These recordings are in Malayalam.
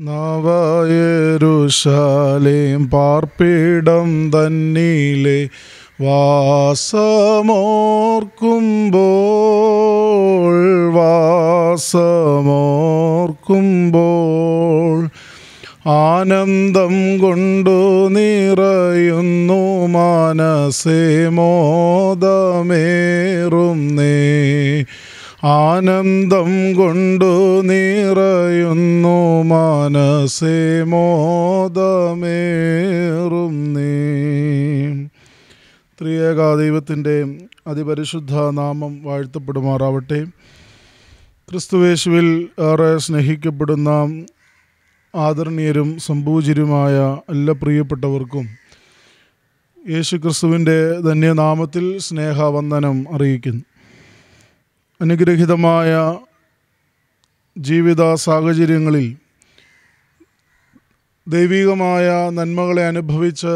നവയരുശാലേം പാർപ്പിടം തന്നിലെ വാസമോർക്കുമ്പോൾ വാസമോർക്കുമ്പോൾ ആനന്ദം കൊണ്ടു നിറയുന്നു മനസ്സേ മോദമേറുന്നേ. ആനന്ദം കൊണ്ടു നിറയുന്നു മനസ്സേ മോദമേറുന്നേ നീ. ദൈവത്തിന്റെ അതിപരിശുദ്ധ നാമം വാഴ്ത്തപ്പെടുമാറാവട്ടെ. ക്രിസ്തുവേശുവിൽ ഏറെ സ്നേഹിക്കപ്പെടുന്ന ആദരണീയരും സംപൂജിരുമായ എല്ലാ പ്രിയപ്പെട്ടവർക്കും യേശു ക്രിസ്തുവിന്റെ ധന്യനാമത്തിൽ സ്നേഹവന്ദനം അറിയിക്കുന്നു. അനുഗ്രഹിതമായ ജീവിത സാഹചര്യങ്ങളിൽ ദൈവികമായ നന്മകളെ അനുഭവിച്ച്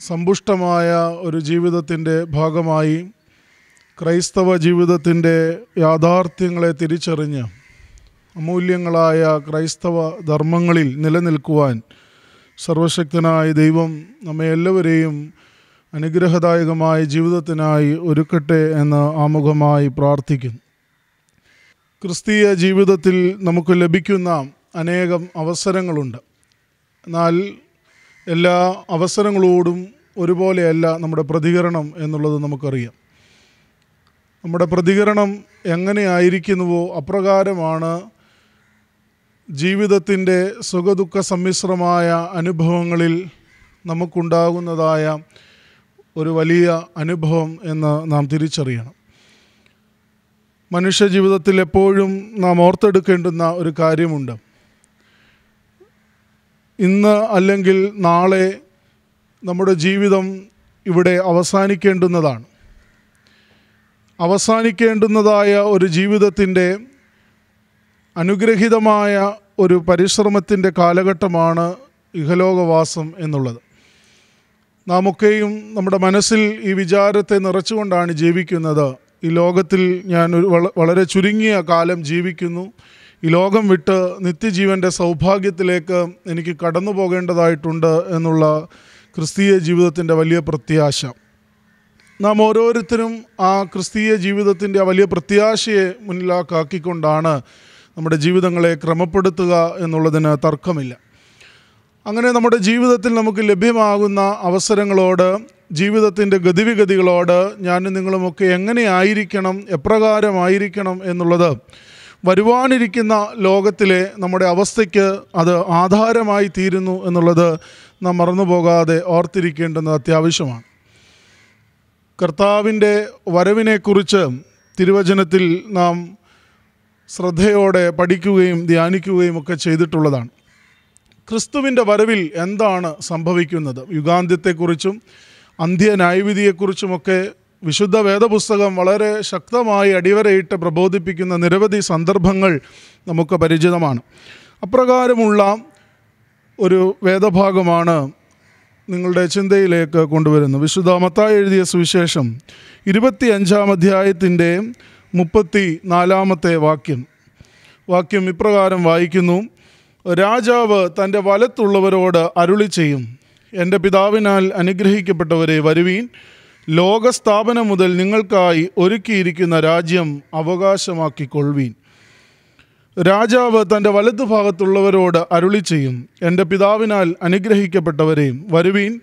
സമ്പുഷ്ടമായ ഒരു ജീവിതത്തിന്റെ ഭാഗമായി ക്രൈസ്തവ ജീവിതത്തിന്റെ യാഥാർത്ഥ്യങ്ങളെ തിരിച്ചറിഞ്ഞ് അമൂല്യങ്ങളായ ക്രൈസ്തവ ധർമ്മങ്ങളിൽ നിലനിൽക്കുവാൻ സർവശക്തനായ ദൈവം നമ്മെ എല്ലാവരെയും അനുഗ്രഹദായകമായ ജീവിതത്തിനായി ഒരുക്കട്ടെ എന്ന് ആമുഖമായി പ്രാർത്ഥിക്കുന്നു. ക്രിസ്തീയ ജീവിതത്തിൽ നമുക്ക് ലഭിക്കുന്ന അനേകം അവസരങ്ങളുണ്ട്. എന്നാൽ എല്ലാ അവസരങ്ങളോടും ഒരുപോലെയല്ല നമ്മുടെ പ്രതികരണം എന്നുള്ളത് നമുക്കറിയാം. നമ്മുടെ പ്രതികരണം എങ്ങനെയായിരിക്കുന്നുവോ അപ്രകാരമാണ് ജീവിതത്തിന്റെ സുഖദുഃഖ സമ്മിശ്രമായ അനുഭവങ്ങളിൽ നമുക്കുണ്ടാകുന്നതായ ഒരു വലിയ അനുഭവം എന്ന് നാം തിരിച്ചറിയണം. മനുഷ്യ ജീവിതത്തിൽ എപ്പോഴും നാം ഓർത്തെടുക്കേണ്ടുന്ന ഒരു കാര്യമുണ്ട്. ഇന്ന് അല്ലെങ്കിൽ നാളെ നമ്മുടെ ജീവിതം ഇവിടെ അവസാനിക്കേണ്ടുന്നതാണ്. അവസാനിക്കേണ്ടുന്നതായ ഒരു ജീവിതത്തിന്റെ അനുഗ്രഹീതമായ ഒരു പരിശ്രമത്തിന്റെ കാലഘട്ടമാണ് ഇഹലോകവാസം എന്നുള്ളത്. നാം ഒക്കെയും നമ്മുടെ മനസ്സിൽ ഈ വിചാരത്തെ നിറച്ചുകൊണ്ടാണ് ജീവിക്കുന്നത്. ഈ ലോകത്തിൽ ഞാൻ ഒരു വള- വളരെ ചുരുങ്ങിയ കാലം ജീവിക്കുന്നു. ഈ ലോകം വിട്ട് നിത്യജീവന്റെ സൗഭാഗ്യത്തിലേക്ക് എനിക്ക് കടന്നു പോകേണ്ടതായിട്ടുണ്ട് എന്നുള്ള ക്രിസ്തീയ ജീവിതത്തിന്റെ വലിയ പ്രത്യാശ. നാം ഓരോരുത്തരും ആ ക്രിസ്തീയ ജീവിതത്തിന്റെ വലിയ പ്രത്യാശയെ മുന്നിലാക്കാക്കിക്കൊണ്ടാണ് നമ്മുടെ ജീവിതങ്ങളെ ക്രമപ്പെടുത്തുക എന്നുള്ളതിന് തർക്കമില്ല. അങ്ങനെ നമ്മുടെ ജീവിതത്തിൽ നമുക്ക് ലഭ്യമാകുന്ന അവസരങ്ങളോട് ജീവിതത്തിന്റെ ഗതിവിഗതികളോട് ഞാനും നിങ്ങളുമൊക്കെ എങ്ങനെയായിരിക്കണം എപ്രകാരമായിരിക്കണം എന്നുള്ളത് വരുവാനിരിക്കുന്ന ലോകത്തിലെ നമ്മുടെ അവസ്ഥയ്ക്ക് അത് ആധാരമായി തീരുന്നു എന്നുള്ളത് നാം മറന്നുപോകാതെ ഓർത്തിരിക്കേണ്ടുന്നത് അത്യാവശ്യമാണ്. കർത്താവിന്റെ വരവിനെക്കുറിച്ച് തിരുവചനത്തിൽ നാം ശ്രദ്ധയോടെ പഠിക്കുകയും ധ്യാനിക്കുകയും ഒക്കെ ചെയ്തിട്ടുള്ളതാണ്. ക്രിസ്തുവിന്റെ വരവിൽ എന്താണ് സംഭവിക്കുന്നത്? യുഗാന്ത്യത്തെക്കുറിച്ചും അന്ത്യ ന്യായവിധിയെക്കുറിച്ചുമൊക്കെ വിശുദ്ധ വേദപുസ്തകം വളരെ ശക്തമായി അടിവരയിട്ട് പ്രബോധിപ്പിക്കുന്ന നിരവധി സന്ദർഭങ്ങൾ നമുക്ക് പരിചിതമാണ്. അപ്രകാരമുള്ള ഒരു വേദഭാഗമാണ് നിങ്ങളുടെ ചിന്തയിലേക്ക് കൊണ്ടുവരുന്നു വിശുദ്ധ മത്തായി എഴുതിയ സുവിശേഷം ഇരുപത്തി അഞ്ചാം അധ്യായത്തിന്റെ മുപ്പത്തി നാലാമത്തെ വാക്യം. വാക്യം ഇപ്രകാരം വായിക്കുന്നു. രാജാവ് തന്റെ വലത്തുള്ളവരോട് അരുളി ചെയ്യും. എന്റെ പിതാവിനാൽ അനുഗ്രഹിക്കപ്പെട്ടവരെ വരുവീൻ. ലോകസ്ഥാപനം മുതൽ നിങ്ങൾക്കായി ഒരുക്കിയിരിക്കുന്ന രാജ്യം അവകാശമാക്കിക്കൊള്ളുവീൻ. രാജാവ് തന്റെ വലതുഭാഗത്തുള്ളവരോട് അരുളി ചെയ്യും. എന്റെ പിതാവിനാൽ അനുഗ്രഹിക്കപ്പെട്ടവരെയും വരുവീൻ.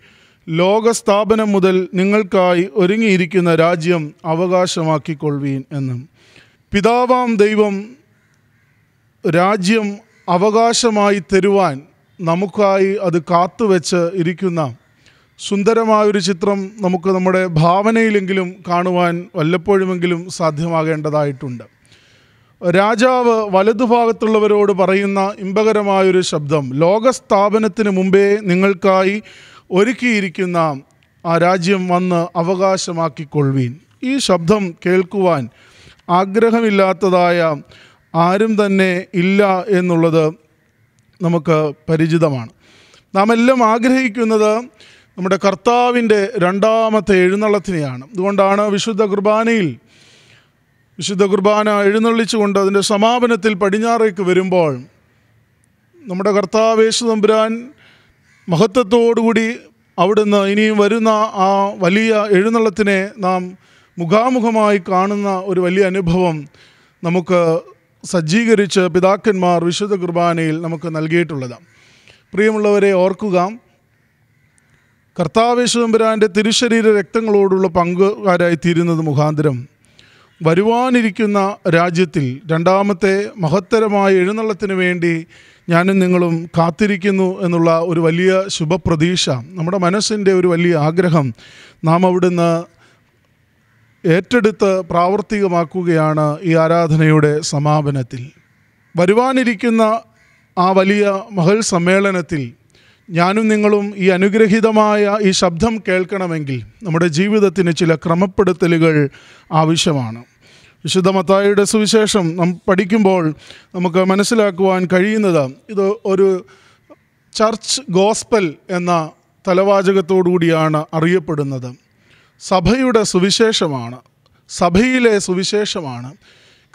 ലോകസ്ഥാപനം മുതൽ നിങ്ങൾക്കായി ഒരുങ്ങിയിരിക്കുന്ന രാജ്യം അവകാശമാക്കിക്കൊള്ളുവീൻ എന്ന്. പിതാവാം ദൈവം രാജ്യം അവകാശമായി തരുവാൻ നമുക്കായി അത് കാത്തുവെച്ച് ഇരിക്കുന്ന സുന്ദരമായൊരു ചിത്രം നമുക്ക് നമ്മുടെ ഭാവനയിലെങ്കിലും കാണുവാൻ വല്ലപ്പോഴുമെങ്കിലും സാധ്യമാകേണ്ടതായിട്ടുണ്ട്. രാജാവ് വലതുഭാഗത്തുള്ളവരോട് പറയുന്ന ഇമ്പകരമായൊരു ശബ്ദം ലോകസ്ഥാപനത്തിന് മുമ്പേ നിങ്ങൾക്കായി ഒരുക്കിയിരിക്കുന്ന ആ രാജ്യം വന്ന് അവകാശമാക്കിക്കൊള്ളുവീൻ. ഈ ശബ്ദം കേൾക്കുവാൻ ആഗ്രഹമില്ലാത്തതായ ആരും തന്നെ ഇല്ല എന്നുള്ളത് നമുക്ക് പരിചിതമാണ്. നാം എല്ലാം ആഗ്രഹിക്കുന്നത് നമ്മുടെ കർത്താവിന്റെ രണ്ടാമത്തെ എഴുന്നള്ളത്തിനെയാണ്. അതുകൊണ്ടാണ് വിശുദ്ധ കുർബാനയിൽ വിശുദ്ധ കുർബാന എഴുന്നള്ളിച്ചുകൊണ്ട് അതിന്റെ സമാപനത്തിൽ പടിഞ്ഞാറേക്ക് വരുമ്പോൾ നമ്മുടെ കർത്താവേശു തമ്പുരാൻ മഹത്വത്തോടുകൂടി അവിടുന്ന് ഇനിയും വരുന്ന ആ വലിയ എഴുന്നള്ളത്തിനെ നാം മുഖാമുഖമായി കാണുന്ന ഒരു വലിയ അനുഭവം നമുക്ക് സജ്ജീകരിച്ച് പിതാക്കന്മാർ വിശുദ്ധ കുർബാനയിൽ നമുക്ക് നൽകിയിട്ടുള്ളത്. പ്രിയമുള്ളവരെ ഓർക്കുക കർത്താവേശുതമ്പുരാന്റെ തിരുശരീര രക്തങ്ങളോടുള്ള പങ്കുകാരായി തീരുന്നത് മുഖാന്തരം വരുവാനിരിക്കുന്ന രാജ്യത്തിൽ രണ്ടാമത്തെ മഹത്തരമായ എഴുന്നള്ളത്തിന് വേണ്ടി ഞാനും നിങ്ങളും കാത്തിരിക്കുന്നു എന്നുള്ള ഒരു വലിയ ശുഭപ്രതീക്ഷ നമ്മുടെ മനസ്സിന്റെ ഒരു വലിയ ആഗ്രഹം നാം അവിടുന്ന് ഏറ്റെടുത്ത് പ്രാവർത്തികമാക്കുകയാണ് ഈ ആരാധനയുടെ സമാപനത്തിൽ. വരുവാനിരിക്കുന്ന ആ വലിയ മഹൽ സമ്മേളനത്തിൽ ഞാനും നിങ്ങളും ഈ അനുഗ്രഹീതമായ ഈ ശബ്ദം കേൾക്കണമെങ്കിൽ നമ്മുടെ ജീവിതത്തിന് ചില ക്രമപ്പെടുത്തലുകൾ ആവശ്യമാണ്. വിശുദ്ധ മത്തായിയുടെ സുവിശേഷം നാം പഠിക്കുമ്പോൾ നമുക്ക് മനസ്സിലാക്കുവാൻ കഴിയുന്നത് ഇത് ഒരു ചർച്ച് ഗോസ്പൽ എന്ന തലവാചകത്തോടുകൂടിയാണ് അറിയപ്പെടുന്നത്. സഭയുടെ സുവിശേഷമാണ്. സഭയിലെ സുവിശേഷമാണ്.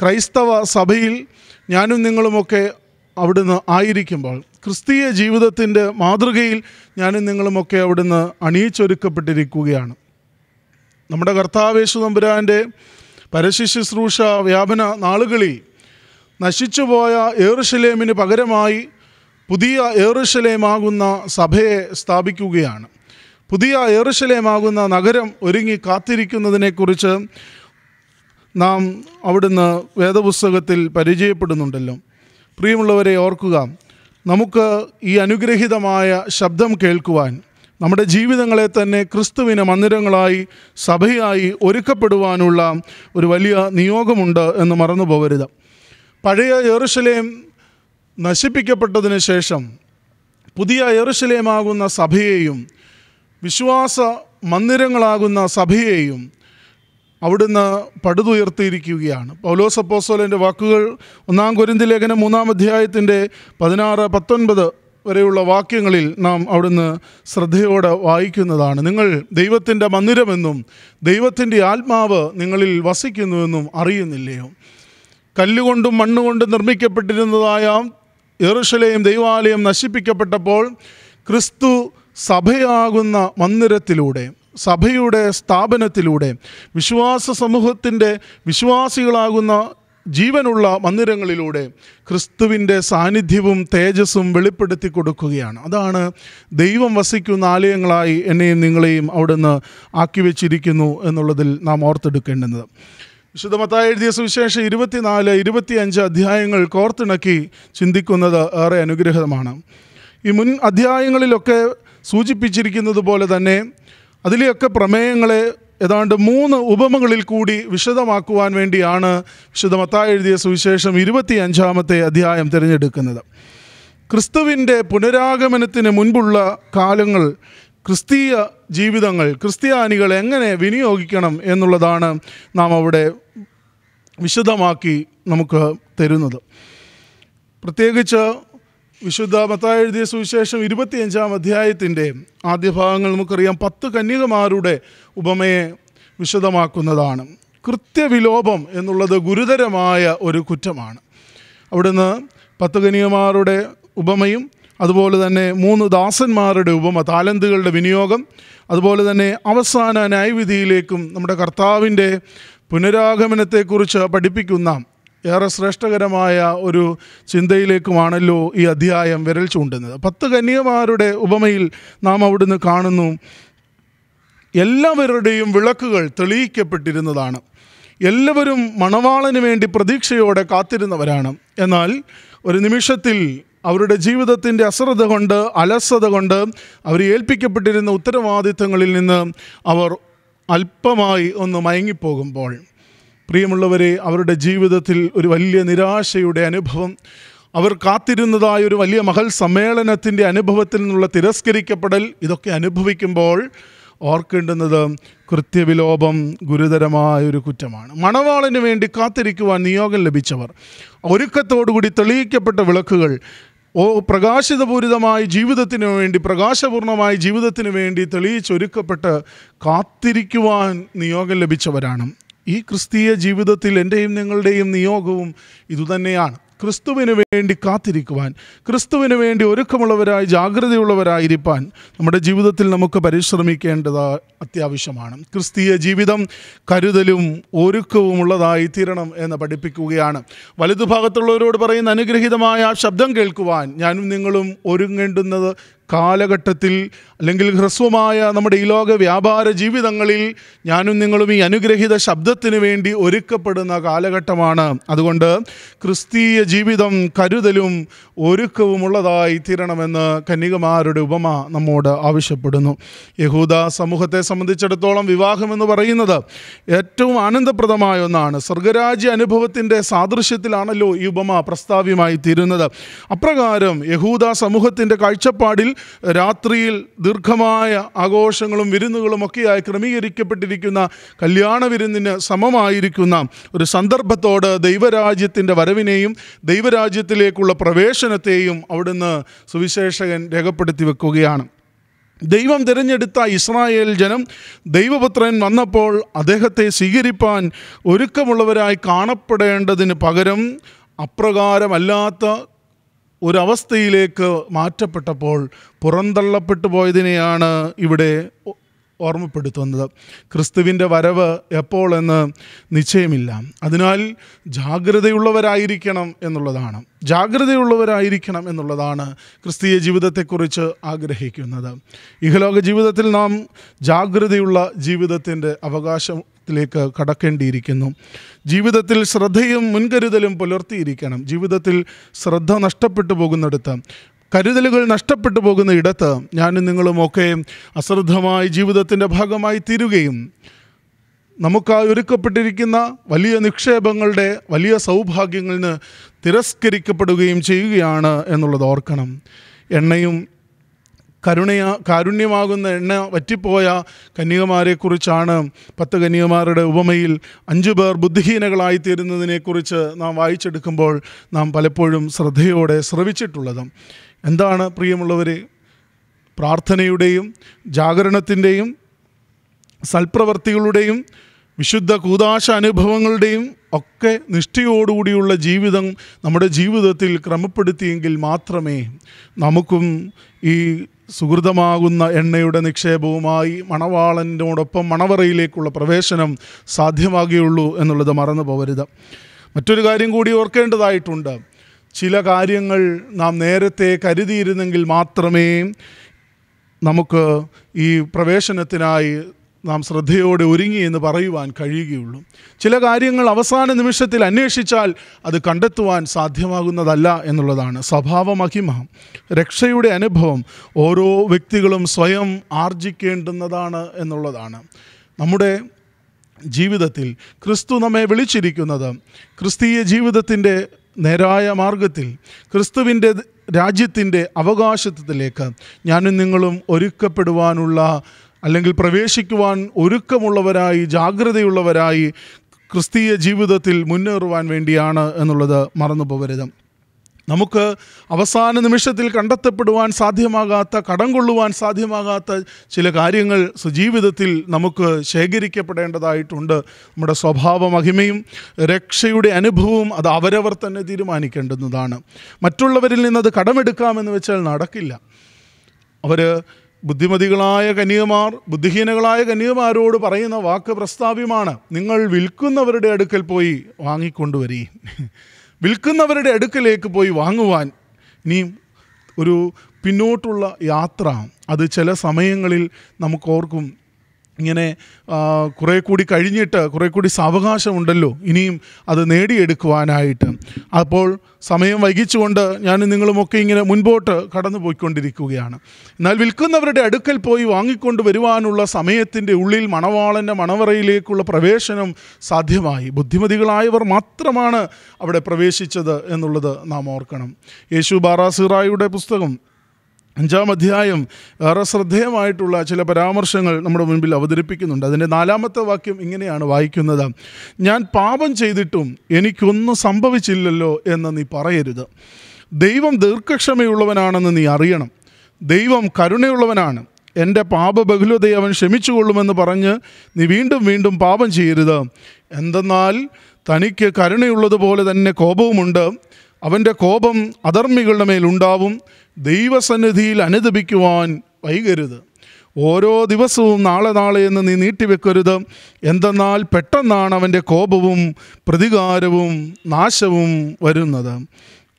ക്രൈസ്തവ സഭയിൽ ഞാനും നിങ്ങളുമൊക്കെ അവിടുന്ന് ആയിരിക്കുമ്പോൾ ക്രിസ്തീയ ജീവിതത്തിന്റെ മാതൃകയിൽ ഞാനും നിങ്ങളുമൊക്കെ അവിടുന്ന് അണിയിച്ചൊരുക്കപ്പെട്ടിരിക്കുകയാണ്. നമ്മുടെ കർത്താവേശു തമ്പുരാന്റെ പരശുശുശ്രൂഷ വ്യാപന നാളുകളിൽ നശിച്ചുപോയ ഏറുശലേമിന് പകരമായി പുതിയ ഏറുശലേമാകുന്ന സഭയെ സ്ഥാപിക്കുകയാണ്. പുതിയ എറുശലേമാകുന്ന നഗരം ഒരുങ്ങി കാത്തിരിക്കുന്നതിനെക്കുറിച്ച് നാം അവിടുന്ന് വേദപുസ്തകത്തിൽ പരിചയപ്പെടുന്നുണ്ടല്ലോ. പ്രിയമുള്ളവരെ ഓർക്കുക നമുക്ക് ഈ അനുഗ്രഹീതമായ ശബ്ദം കേൾക്കുവാൻ നമ്മുടെ ജീവിതങ്ങളെ തന്നെ ക്രിസ്തുവിന് മന്ദിരങ്ങളായി സഭയായി ഒരുക്കപ്പെടുവാനുള്ള ഒരു വലിയ നിയോഗമുണ്ട് എന്ന് മറന്നു പോകരുത് പഴയ എറുശലേം നശിപ്പിക്കപ്പെട്ടതിന് ശേഷം പുതിയ എറുശലേമാകുന്ന സഭയെയും വിശ്വാസ മന്ദിരങ്ങളാകുന്ന സഭയെയും അവിടുന്ന് പടുതുയർത്തിയിരിക്കുകയാണ്. പൗലോസ് അപ്പോസ്തലന്റെ വാക്കുകൾ ഒന്നാം കൊരിന്തി ലേഖനം മൂന്നാം അധ്യായത്തിന്റെ പതിനാറ് പത്തൊൻപത് വരെയുള്ള വാക്യങ്ങളിൽ നാം അവിടുന്ന് ശ്രദ്ധയോടെ വായിക്കുന്നതാണ്. നിങ്ങൾ ദൈവത്തിന്റെ മന്ദിരമെന്നും ദൈവത്തിന്റെ ആത്മാവ് നിങ്ങളിൽ വസിക്കുന്നുവെന്നും അറിയുന്നില്ലയോ? കല്ലുകൊണ്ടും മണ്ണുകൊണ്ടും നിർമ്മിക്കപ്പെട്ടിരുന്നതായ യെറുശലേം ദൈവാലയം നശിപ്പിക്കപ്പെട്ടപ്പോൾ ക്രിസ്തു സഭയാകുന്ന മന്ദിരത്തിലൂടെ സഭയുടെ സ്ഥാപനത്തിലൂടെ വിശ്വാസ സമൂഹത്തിന്റെ വിശ്വാസികളാകുന്ന ജീവനുള്ള മന്ദിരങ്ങളിലൂടെ ക്രിസ്തുവിന്റെ സാന്നിധ്യവും തേജസ്സും വെളിപ്പെടുത്തി കൊടുക്കുകയാണ്. അതാണ് ദൈവം വസിക്കുന്ന ആലയങ്ങളായി എന്നെയും നിങ്ങളെയും അവിടുന്ന് ആക്കി വെച്ചിരിക്കുന്നു എന്നുള്ളതിൽ നാം ഓർത്തെടുക്കേണ്ടുന്നത്. വിശുദ്ധമത്തായ എഴുതിയ സുവിശേഷം ഇരുപത്തിനാല് ഇരുപത്തിയഞ്ച് അധ്യായങ്ങൾ കോർത്തിണക്കി ചിന്തിക്കുന്നത് ഏറെ അനുഗ്രഹമാണ്. ഈ മുൻ അധ്യായങ്ങളിലൊക്കെ സൂചിപ്പിച്ചിരിക്കുന്നത് പോലെ തന്നെ അതിലെയൊക്കെ പ്രമേയങ്ങളെ ഏതാണ്ട് മൂന്ന് ഉപമകളിൽ കൂടി വിശദമാക്കുവാൻ വേണ്ടിയാണ് വിശുദ്ധ മത്തായി എഴുതിയ സുവിശേഷം ഇരുപത്തി അഞ്ചാമത്തെ അധ്യായം തിരഞ്ഞെടുക്കുന്നത്. ക്രിസ്തുവിന്റെ പുനരാഗമനത്തിന് മുൻപുള്ള കാലങ്ങൾ ക്രിസ്തീയ ജീവിതങ്ങൾ ക്രിസ്ത്യാനികൾ എങ്ങനെ വിനിയോഗിക്കണം എന്നുള്ളതാണ് നാം അവിടെ വിശദമാക്കി നമുക്ക് തരുന്നത്. പ്രത്യേകിച്ച് വിശുദ്ധ മത്തായ എഴുതിയ സുവിശേഷം ഇരുപത്തിയഞ്ചാം അധ്യായത്തിന്റെ ആദ്യ ഭാഗങ്ങൾ നമുക്കറിയാം. പത്ത് കന്യകമാരുടെ ഉപമയെ വിശദമാക്കുന്നതാണ്. കൃത്യവിലോപം എന്നുള്ളത് ഗുരുതരമായ ഒരു കുറ്റമാണ്. അവിടുന്ന് പത്ത് കന്യകമാരുടെ ഉപമയും അതുപോലെ തന്നെ മൂന്ന് ദാസന്മാരുടെ ഉപമ താലന്തുകളുടെ വിനിയോഗം അതുപോലെ തന്നെ അവസാന ന്യായവിധിയിലേക്കും നമ്മുടെ കർത്താവിന്റെ പുനരാഗമനത്തെക്കുറിച്ച് പഠിപ്പിക്കുന്ന ഏറെ ശ്രേഷ്ഠകരമായ ഒരു ചിന്തയിലേക്കുമാണല്ലോ ഈ അധ്യായം വിരൽ ചൂണ്ടുന്നത്. പത്ത് കന്യമാരുടെ ഉപമയിൽ നാം അവിടുന്ന് കാണുന്നു എല്ലാവരുടെയും വിളക്കുകൾ തെളിയിക്കപ്പെട്ടിരുന്നതാണ്. എല്ലാവരും മണവാളന് വേണ്ടി പ്രതീക്ഷയോടെ കാത്തിരുന്നവരാണ്. എന്നാൽ ഒരു നിമിഷത്തിൽ അവരുടെ ജീവിതത്തിന്റെ അശ്രദ്ധ കൊണ്ട് അലസത കൊണ്ട് അവർ ഏൽപ്പിക്കപ്പെട്ടിരുന്ന ഉത്തരവാദിത്തങ്ങളിൽ നിന്ന് അവർ അല്പമായി ഒന്ന് മയങ്ങിപ്പോകുമ്പോൾ പ്രിയമുള്ളവരെ അവരുടെ ജീവിതത്തിൽ ഒരു വലിയ നിരാശയുടെ അനുഭവം. അവർ കാത്തിരുന്നതായ ഒരു വലിയ മഹൽ സമ്മേളനത്തിന്റെ അനുഭവത്തിൽ നിന്നുള്ള തിരസ്കരിക്കപ്പെടൽ ഇതൊക്കെ അനുഭവിക്കുമ്പോൾ ഓർക്കേണ്ടുന്നത് കൃത്യവിലോപം ഗുരുതരമായ ഒരു കുറ്റമാണ്. മണവാളിന് വേണ്ടി കാത്തിരിക്കുവാൻ നിയോഗം ലഭിച്ചവർ ഒരുക്കത്തോടുകൂടി തെളിയിക്കപ്പെട്ട വിളക്കുകൾ ഓ പ്രകാശിതപൂരിതമായ ജീവിതത്തിന് വേണ്ടി പ്രകാശപൂർണമായ ജീവിതത്തിന് വേണ്ടി തെളിയിച്ചൊരുക്കപ്പെട്ട് കാത്തിരിക്കുവാൻ നിയോഗം ലഭിച്ചവരാണ്. ഈ ക്രിസ്തീയ ജീവിതത്തിൽ എന്റെയും നിങ്ങളുടെയും നിയോഗവും ഇതുതന്നെയാണ്. ക്രിസ്തുവിന് വേണ്ടി കാത്തിരിക്കുവാൻ ക്രിസ്തുവിന് വേണ്ടി ഒരുക്കമുള്ളവരായി ജാഗ്രതയുള്ളവരായിരിക്കാൻ നമ്മുടെ ജീവിതത്തിൽ നമുക്ക് പരിശ്രമിക്കേണ്ടത് അത്യാവശ്യമാണ്. ക്രിസ്തീയ ജീവിതം കരുതലും ഒരുക്കവും ഉള്ളതായി തീരണം എന്ന് പഠിപ്പിക്കുകയാണ്. വലതുഭാഗത്തുള്ളവരോട് പറയുന്ന അനുഗ്രഹീതമായ ശബ്ദം കേൾക്കുവാൻ ഞാനും നിങ്ങളും ഒരുങ്ങേണ്ടുന്നത് കാലഘട്ടത്തിൽ അല്ലെങ്കിൽ ഹ്രസ്വമായ നമ്മുടെ ഈ ലോക വ്യാപാര ജീവിതങ്ങളിൽ ഞാനും നിങ്ങളും ഈ അനുഗ്രഹിത ശബ്ദത്തിന് വേണ്ടി ഒരുക്കപ്പെടുന്ന കാലഘട്ടമാണ്. അതുകൊണ്ട് ക്രിസ്തീയ ജീവിതം കരുതലും ഒരുക്കവും ഉള്ളതായി തീരണമെന്ന് കന്യകമാരുടെ ഉപമ നമ്മോട് ആവശ്യപ്പെടുന്നു. യഹൂദ സമൂഹത്തെ സംബന്ധിച്ചിടത്തോളം വിവാഹമെന്ന് പറയുന്നത് ഏറ്റവും ആനന്ദപ്രദമായ ഒന്നാണ്. സ്വർഗരാജ്യ അനുഭവത്തിന്റെ സാദൃശ്യത്തിലാണല്ലോ ഈ ഉപമ പ്രസ്താവ്യമായി തീരുന്നത്. അപ്രകാരം യഹൂദ സമൂഹത്തിന്റെ കാഴ്ചപ്പാടിൽ രാത്രിയിൽ ദീർഘമായ ആഘോഷങ്ങളും വിരുന്നുകളും ഒക്കെയായി ക്രമീകരിക്കപ്പെട്ടിരിക്കുന്ന കല്യാണ വിരുന്നിന് സമമായിരിക്കുന്ന ഒരു സന്ദർഭത്തോട് ദൈവരാജ്യത്തിന്റെ വരവിനെയും ദൈവരാജ്യത്തിലേക്കുള്ള പ്രവേശനത്തെയും അവിടുന്ന് സുവിശേഷകൻ രേഖപ്പെടുത്തി വെക്കുകയാണ്. ദൈവം തിരഞ്ഞെടുത്ത ഇസ്രായേൽ ജനം ദൈവപുത്രൻ വന്നപ്പോൾ അദ്ദേഹത്തെ സ്വീകരിപ്പാൻ ഒരുക്കമുള്ളവരായി കാണപ്പെടേണ്ടതിന് പകരം അപ്രകാരമല്ലാത്ത ഒരവസ്ഥയിലേക്ക് മാറ്റപ്പെട്ടപ്പോൾ പുറന്തള്ളപ്പെട്ടു പോയതിനെയാണ് ഇവിടെ ഓർമ്മപ്പെടുത്തുന്നത്. ക്രിസ്തുവിന്റെ വരവ് എപ്പോൾ എന്ന് നിശ്ചയമില്ല. അതിനാൽ ജാഗ്രതയുള്ളവരായിരിക്കണം എന്നുള്ളതാണ്. ജാഗ്രതയുള്ളവരായിരിക്കണം എന്നുള്ളതാണ് ക്രിസ്തീയ ജീവിതത്തെക്കുറിച്ച് ആഗ്രഹിക്കുന്നത്. ഇഹലോക ജീവിതത്തിൽ നാം ജാഗ്രതയുള്ള ജീവിതത്തിന്റെ അവകാശത്തിലേക്ക് കടക്കേണ്ടിയിരിക്കുന്നു. ജീവിതത്തിൽ ശ്രദ്ധയും മുൻകരുതലും പുലർത്തിയിരിക്കണം. ജീവിതത്തിൽ ശ്രദ്ധ നഷ്ടപ്പെട്ടു പോകുന്നിടത്ത് കരുതലുകൾ നഷ്ടപ്പെട്ടു പോകുന്ന ഇടത്ത് ഞാനും നിങ്ങളുമൊക്കെ അശ്രദ്ധമായി ജീവിതത്തിന്റെ ഭാഗമായി തീരുകയും നമുക്കായി ഒരുക്കപ്പെട്ടിരിക്കുന്ന വലിയ നിക്ഷേപങ്ങളുടെ വലിയ സൗഭാഗ്യങ്ങളിൽ നിന്ന് തിരസ്കരിക്കപ്പെടുകയും ചെയ്യുകയാണ് എന്നുള്ളത് ഓർക്കണം. എണ്ണയും കരുണയ കാരുണ്യമാകുന്ന എണ്ണ വറ്റിപ്പോയ കന്യകമാരെക്കുറിച്ചാണ് പത്ത് കന്യകമാരുടെ ഉപമയിൽ അഞ്ചു പേർ ബുദ്ധിഹീനകളായിത്തീരുന്നതിനെക്കുറിച്ച് നാം വായിച്ചെടുക്കുമ്പോൾ നാം പലപ്പോഴും ശ്രദ്ധയോടെ ശ്രവിച്ചിട്ടുള്ളത്. എന്താണ് പ്രിയമുള്ളവരെ? പ്രാർത്ഥനയുടെയും ജാഗരണത്തിന്റെയും സൽപ്രവർത്തികളുടെയും വിശുദ്ധ കൂതാശ അനുഭവങ്ങളുടെയും ഒക്കെ നിഷ്ഠയോടുകൂടിയുള്ള ജീവിതം നമ്മുടെ ജീവിതത്തിൽ ക്രമപ്പെടുത്തിയെങ്കിൽ മാത്രമേ നമുക്കും ഈ സുഹൃതമാകുന്ന എണ്ണയുടെ നിക്ഷേപവുമായി മണവാളനോടൊപ്പം മണവറയിലേക്കുള്ള പ്രവേശനം സാധ്യമാകുകയുള്ളൂ എന്നുള്ളത് മറന്നു പോകരുത് മറ്റൊരു കാര്യം കൂടി ഓർക്കേണ്ടതായിട്ടുണ്ട്. ചില കാര്യങ്ങൾ നാം നേരത്തെ കരുതിയിരുന്നെങ്കിൽ മാത്രമേ നമുക്ക് ഈ പ്രവേശനത്തിനായി നാം ശ്രദ്ധയോടെ ഒരുങ്ങി എന്ന് പറയുവാൻ കഴിയുകയുള്ളൂ. ചില കാര്യങ്ങൾ അവസാന നിമിഷത്തിൽ അന്വേഷിച്ചാൽ അത് കണ്ടെത്തുവാൻ സാധ്യമാകുന്നതല്ല എന്നുള്ളതാണ് സ്വഭാവ മഹിമ. രക്ഷയുടെ അനുഭവം ഓരോ വ്യക്തികളും സ്വയം ആർജിക്കേണ്ടുന്നതാണ് എന്നുള്ളതാണ്. നമ്മുടെ ജീവിതത്തിൽ ക്രിസ്തു നമ്മെ വിളിച്ചിരിക്കുന്നത് ക്രിസ്തീയ ജീവിതത്തിന്റെ നേരായ മാർഗത്തിൽ ക്രിസ്തുവിന്റെ രാജ്യത്തിന്റെ അവകാശത്തിലേക്ക് ഞാനും നിങ്ങളും ഒരുക്കപ്പെടുവാനുള്ള അല്ലെങ്കിൽ പ്രവേശിക്കുവാൻ ഒരുക്കമുള്ളവരായി ജാഗ്രതയുള്ളവരായി ക്രിസ്തീയ ജീവിതത്തിൽ മുന്നേറുവാൻ വേണ്ടിയാണ് എന്നുള്ളത് മറന്നു പോകരുത് നമുക്ക് അവസാന നിമിഷത്തിൽ കണ്ടെത്തപ്പെടുവാൻ സാധ്യമാകാത്ത കടം കൊള്ളുവാൻ സാധ്യമാകാത്ത ചില കാര്യങ്ങൾ സുജീവിതത്തിൽ നമുക്ക് ശേഖരിക്കപ്പെടേണ്ടതായിട്ടുണ്ട്. നമ്മുടെ സ്വഭാവ മഹിമയും രക്ഷയുടെ അനുഭവവും അത് അവരവർ തന്നെ തീരുമാനിക്കേണ്ടുന്നതാണ്. മറ്റുള്ളവരിൽ നിന്നത് കടമെടുക്കാമെന്ന് വെച്ചാൽ നടക്കില്ല. അവർ ബുദ്ധിമതികളായ കന്യകമാർ ബുദ്ധിഹീനകളായ കന്യകമാരോട് പറയുന്ന വാക്ക് പ്രസ്താവ്യമാണ്. നിങ്ങൾ വിൽക്കുന്നവരുടെ അടുക്കൽ പോയി വാങ്ങിക്കൊണ്ടുവരീ. വിൽക്കുന്നവരുടെ അടുക്കലേക്ക് പോയി വാങ്ങുവാൻ ഇനിയും ഒരു പിന്നോട്ടുള്ള യാത്ര അത് ചില സമയങ്ങളിൽ നമുക്ക് ഓർക്കും ഇങ്ങനെ കുറേ കൂടി കഴിഞ്ഞിട്ട് കുറേ കൂടി സാവകാശമുണ്ടല്ലോ. ഇനിയും അത് നേടിയെടുക്കുവാനായിട്ട്. അപ്പോൾ സമയം വൈകിച്ചുകൊണ്ട് ഞാൻ നിങ്ങളുമൊക്കെ ഇങ്ങനെ മുൻപോട്ട് കടന്നു പോയിക്കൊണ്ടിരിക്കുകയാണ് എന്നാൽ വിൽക്കുന്നവരുടെ അടുക്കൽ പോയി വാങ്ങിക്കൊണ്ട് വരുവാനുള്ള സമയത്തിന്റെ ഉള്ളിൽ മണവാളന്റെ മണവറയിലേക്കുള്ള പ്രവേശനം സാധ്യമായി. ബുദ്ധിമതികളായവർ മാത്രമാണ് അവിടെ പ്രവേശിച്ചത് എന്നുള്ളത് നാം ഓർക്കണം. യേശു ബാറാസിറായുടെ പുസ്തകം അഞ്ചാം അധ്യായം ഏറെ ശ്രദ്ധേയമായിട്ടുള്ള ചില പരാമർശങ്ങൾ നമ്മുടെ മുൻപിൽ അവതരിപ്പിക്കുന്നുണ്ട്. അതിന്റെ നാലാമത്തെ വാക്യം ഇങ്ങനെയാണ് വായിക്കുന്നത്. ഞാൻ പാപം ചെയ്തിട്ടും എനിക്കൊന്നും സംഭവിച്ചില്ലല്ലോ എന്ന് നീ പറയരുത്. ദൈവം ദീർഘക്ഷമയുള്ളവനാണെന്ന് നീ അറിയണം. ദൈവം കരുണയുള്ളവനാണ്. എന്റെ പാപബഹുലതയെ അവൻ ക്ഷമിച്ചുകൊള്ളുമെന്ന് പറഞ്ഞ് നീ വീണ്ടും വീണ്ടും പാപം ചെയ്യരുത്. എന്തെന്നാൽ തനിക്ക് കരുണയുള്ളതുപോലെ തന്നെ കോപവുമുണ്ട്. അവന്റെ കോപം അധർമ്മികളുടെ മേലുണ്ടാവും ദൈവസന്നിധിയിൽ അനുദപിക്കുവാൻ വൈകരുത്. ഓരോ ദിവസവും നാളെ നാളെ എന്ന് നീ നീട്ടിവെക്കരുത്. എന്തെന്നാൽ പെട്ടെന്നാണ് അവന്റെ കോപവും പ്രതികാരവും നാശവും വരുന്നത്.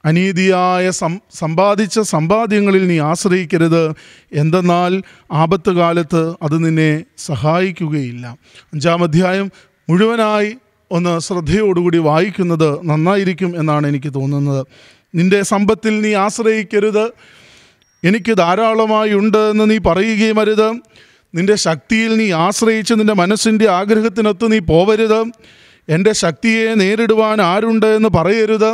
അനീതിയായ സം സമ്പാദിച്ച സമ്പാദ്യങ്ങളിൽ നീ ആശ്രയിക്കരുത്. എന്തെന്നാൽ ആപത്ത് കാലത്ത് അത് നിന്നെ സഹായിക്കുകയില്ല. അഞ്ചാം അധ്യായം മുഴുവനായി ഒന്ന് ശ്രദ്ധയോടുകൂടി വായിക്കുന്നത് നന്നായിരിക്കും എന്നാണ് എനിക്ക് തോന്നുന്നത്. നിന്റെ സമ്പത്തിൽ നീ ആശ്രയിക്കരുത്. എനിക്ക് ധാരാളമായി ഉണ്ട് എന്ന് നീ പറയുകയും അരുത്. നിന്റെ ശക്തിയിൽ നീ ആശ്രയിച്ച് നിന്റെ മനസ്സിന്റെ ആഗ്രഹത്തിനൊത്ത് നീ പോവരുത്. എന്റെ ശക്തിയെ നേരിടുവാൻ ആരുണ്ട് എന്ന് പറയരുത്.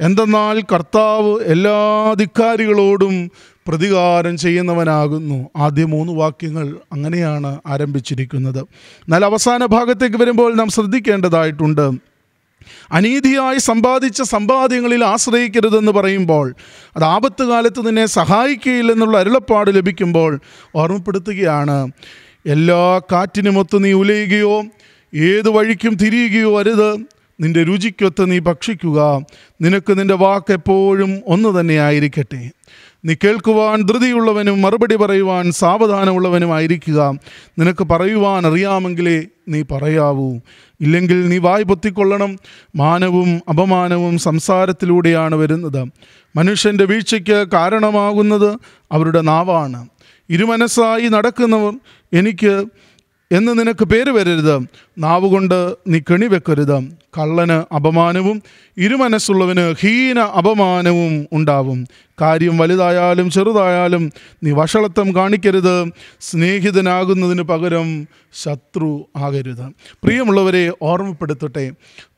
എന്തെന്നാൽ കർത്താവ് എല്ലാ ധിക്കാരികളോടും പ്രതികാരം ചെയ്യുന്നവനാകുന്നു. ആദ്യ മൂന്ന് വാക്യങ്ങൾ അങ്ങനെയാണ് ആരംഭിച്ചിരിക്കുന്നത്. എന്നാൽ അവസാന ഭാഗത്തേക്ക് വരുമ്പോൾ നാം ശ്രദ്ധിക്കേണ്ടതായിട്ടുണ്ട്. അനീതിയായി സമ്പാദിച്ച സമ്പാദ്യങ്ങളിൽ ആശ്രയിക്കരുതെന്ന് പറയുമ്പോൾ അത് ആപത്ത് കാലത്ത് നിന്നെ സഹായിക്കുകയില്ലെന്നുള്ള അരുളപ്പാട് ലഭിക്കുമ്പോൾ ഓർമ്മപ്പെടുത്തുകയാണ് എല്ലാ കാറ്റിനുമൊത്ത് നീ ഉലയുകയോ ഏത് വഴിക്കും തിരിയുകയോ അരുത്. നിന്റെ രുചിക്കൊത്ത് നീ ഭക്ഷിക്കുക. നിനക്ക് നിന്റെ വാക്ക് എപ്പോഴും ഒന്ന് തന്നെ ആയിരിക്കട്ടെ. നീ കേൾക്കുവാൻ ധൃതിയുള്ളവനും മറുപടി പറയുവാൻ സാവധാനമുള്ളവനുമായിരിക്കുക. നിനക്ക് പറയുവാൻ അറിയാമെങ്കിലേ നീ പറയാവൂ. ഇല്ലെങ്കിൽ നീ വായ് പൊത്തിക്കൊള്ളണം. മാനവും അപമാനവും സംസാരത്തിലൂടെയാണ് വരുന്നത്. മനുഷ്യന്റെ വീഴ്ചയ്ക്ക് കാരണമാകുന്നത് അവരുടെ നാവാണ്. ഇരുമനസ്സായി നടക്കുന്നവർ എനിക്ക് എന്ന് നിനക്ക് പേര് വരരുത്. നാവുകൊണ്ട് നീ കെണി വെക്കരുത്. കള്ളന് അപമാനവും ഇരുമനസ്സുള്ളവന് ഹീന അപമാനവും ഉണ്ടാവും. കാര്യം വലുതായാലും ചെറുതായാലും നീ വഷളത്വം കാണിക്കരുത്. സ്നേഹിതനാകുന്നതിന് പകരം ശത്രു ആകരുത്. പ്രിയമുള്ളവരെ ഓർമ്മപ്പെടുത്തട്ടെ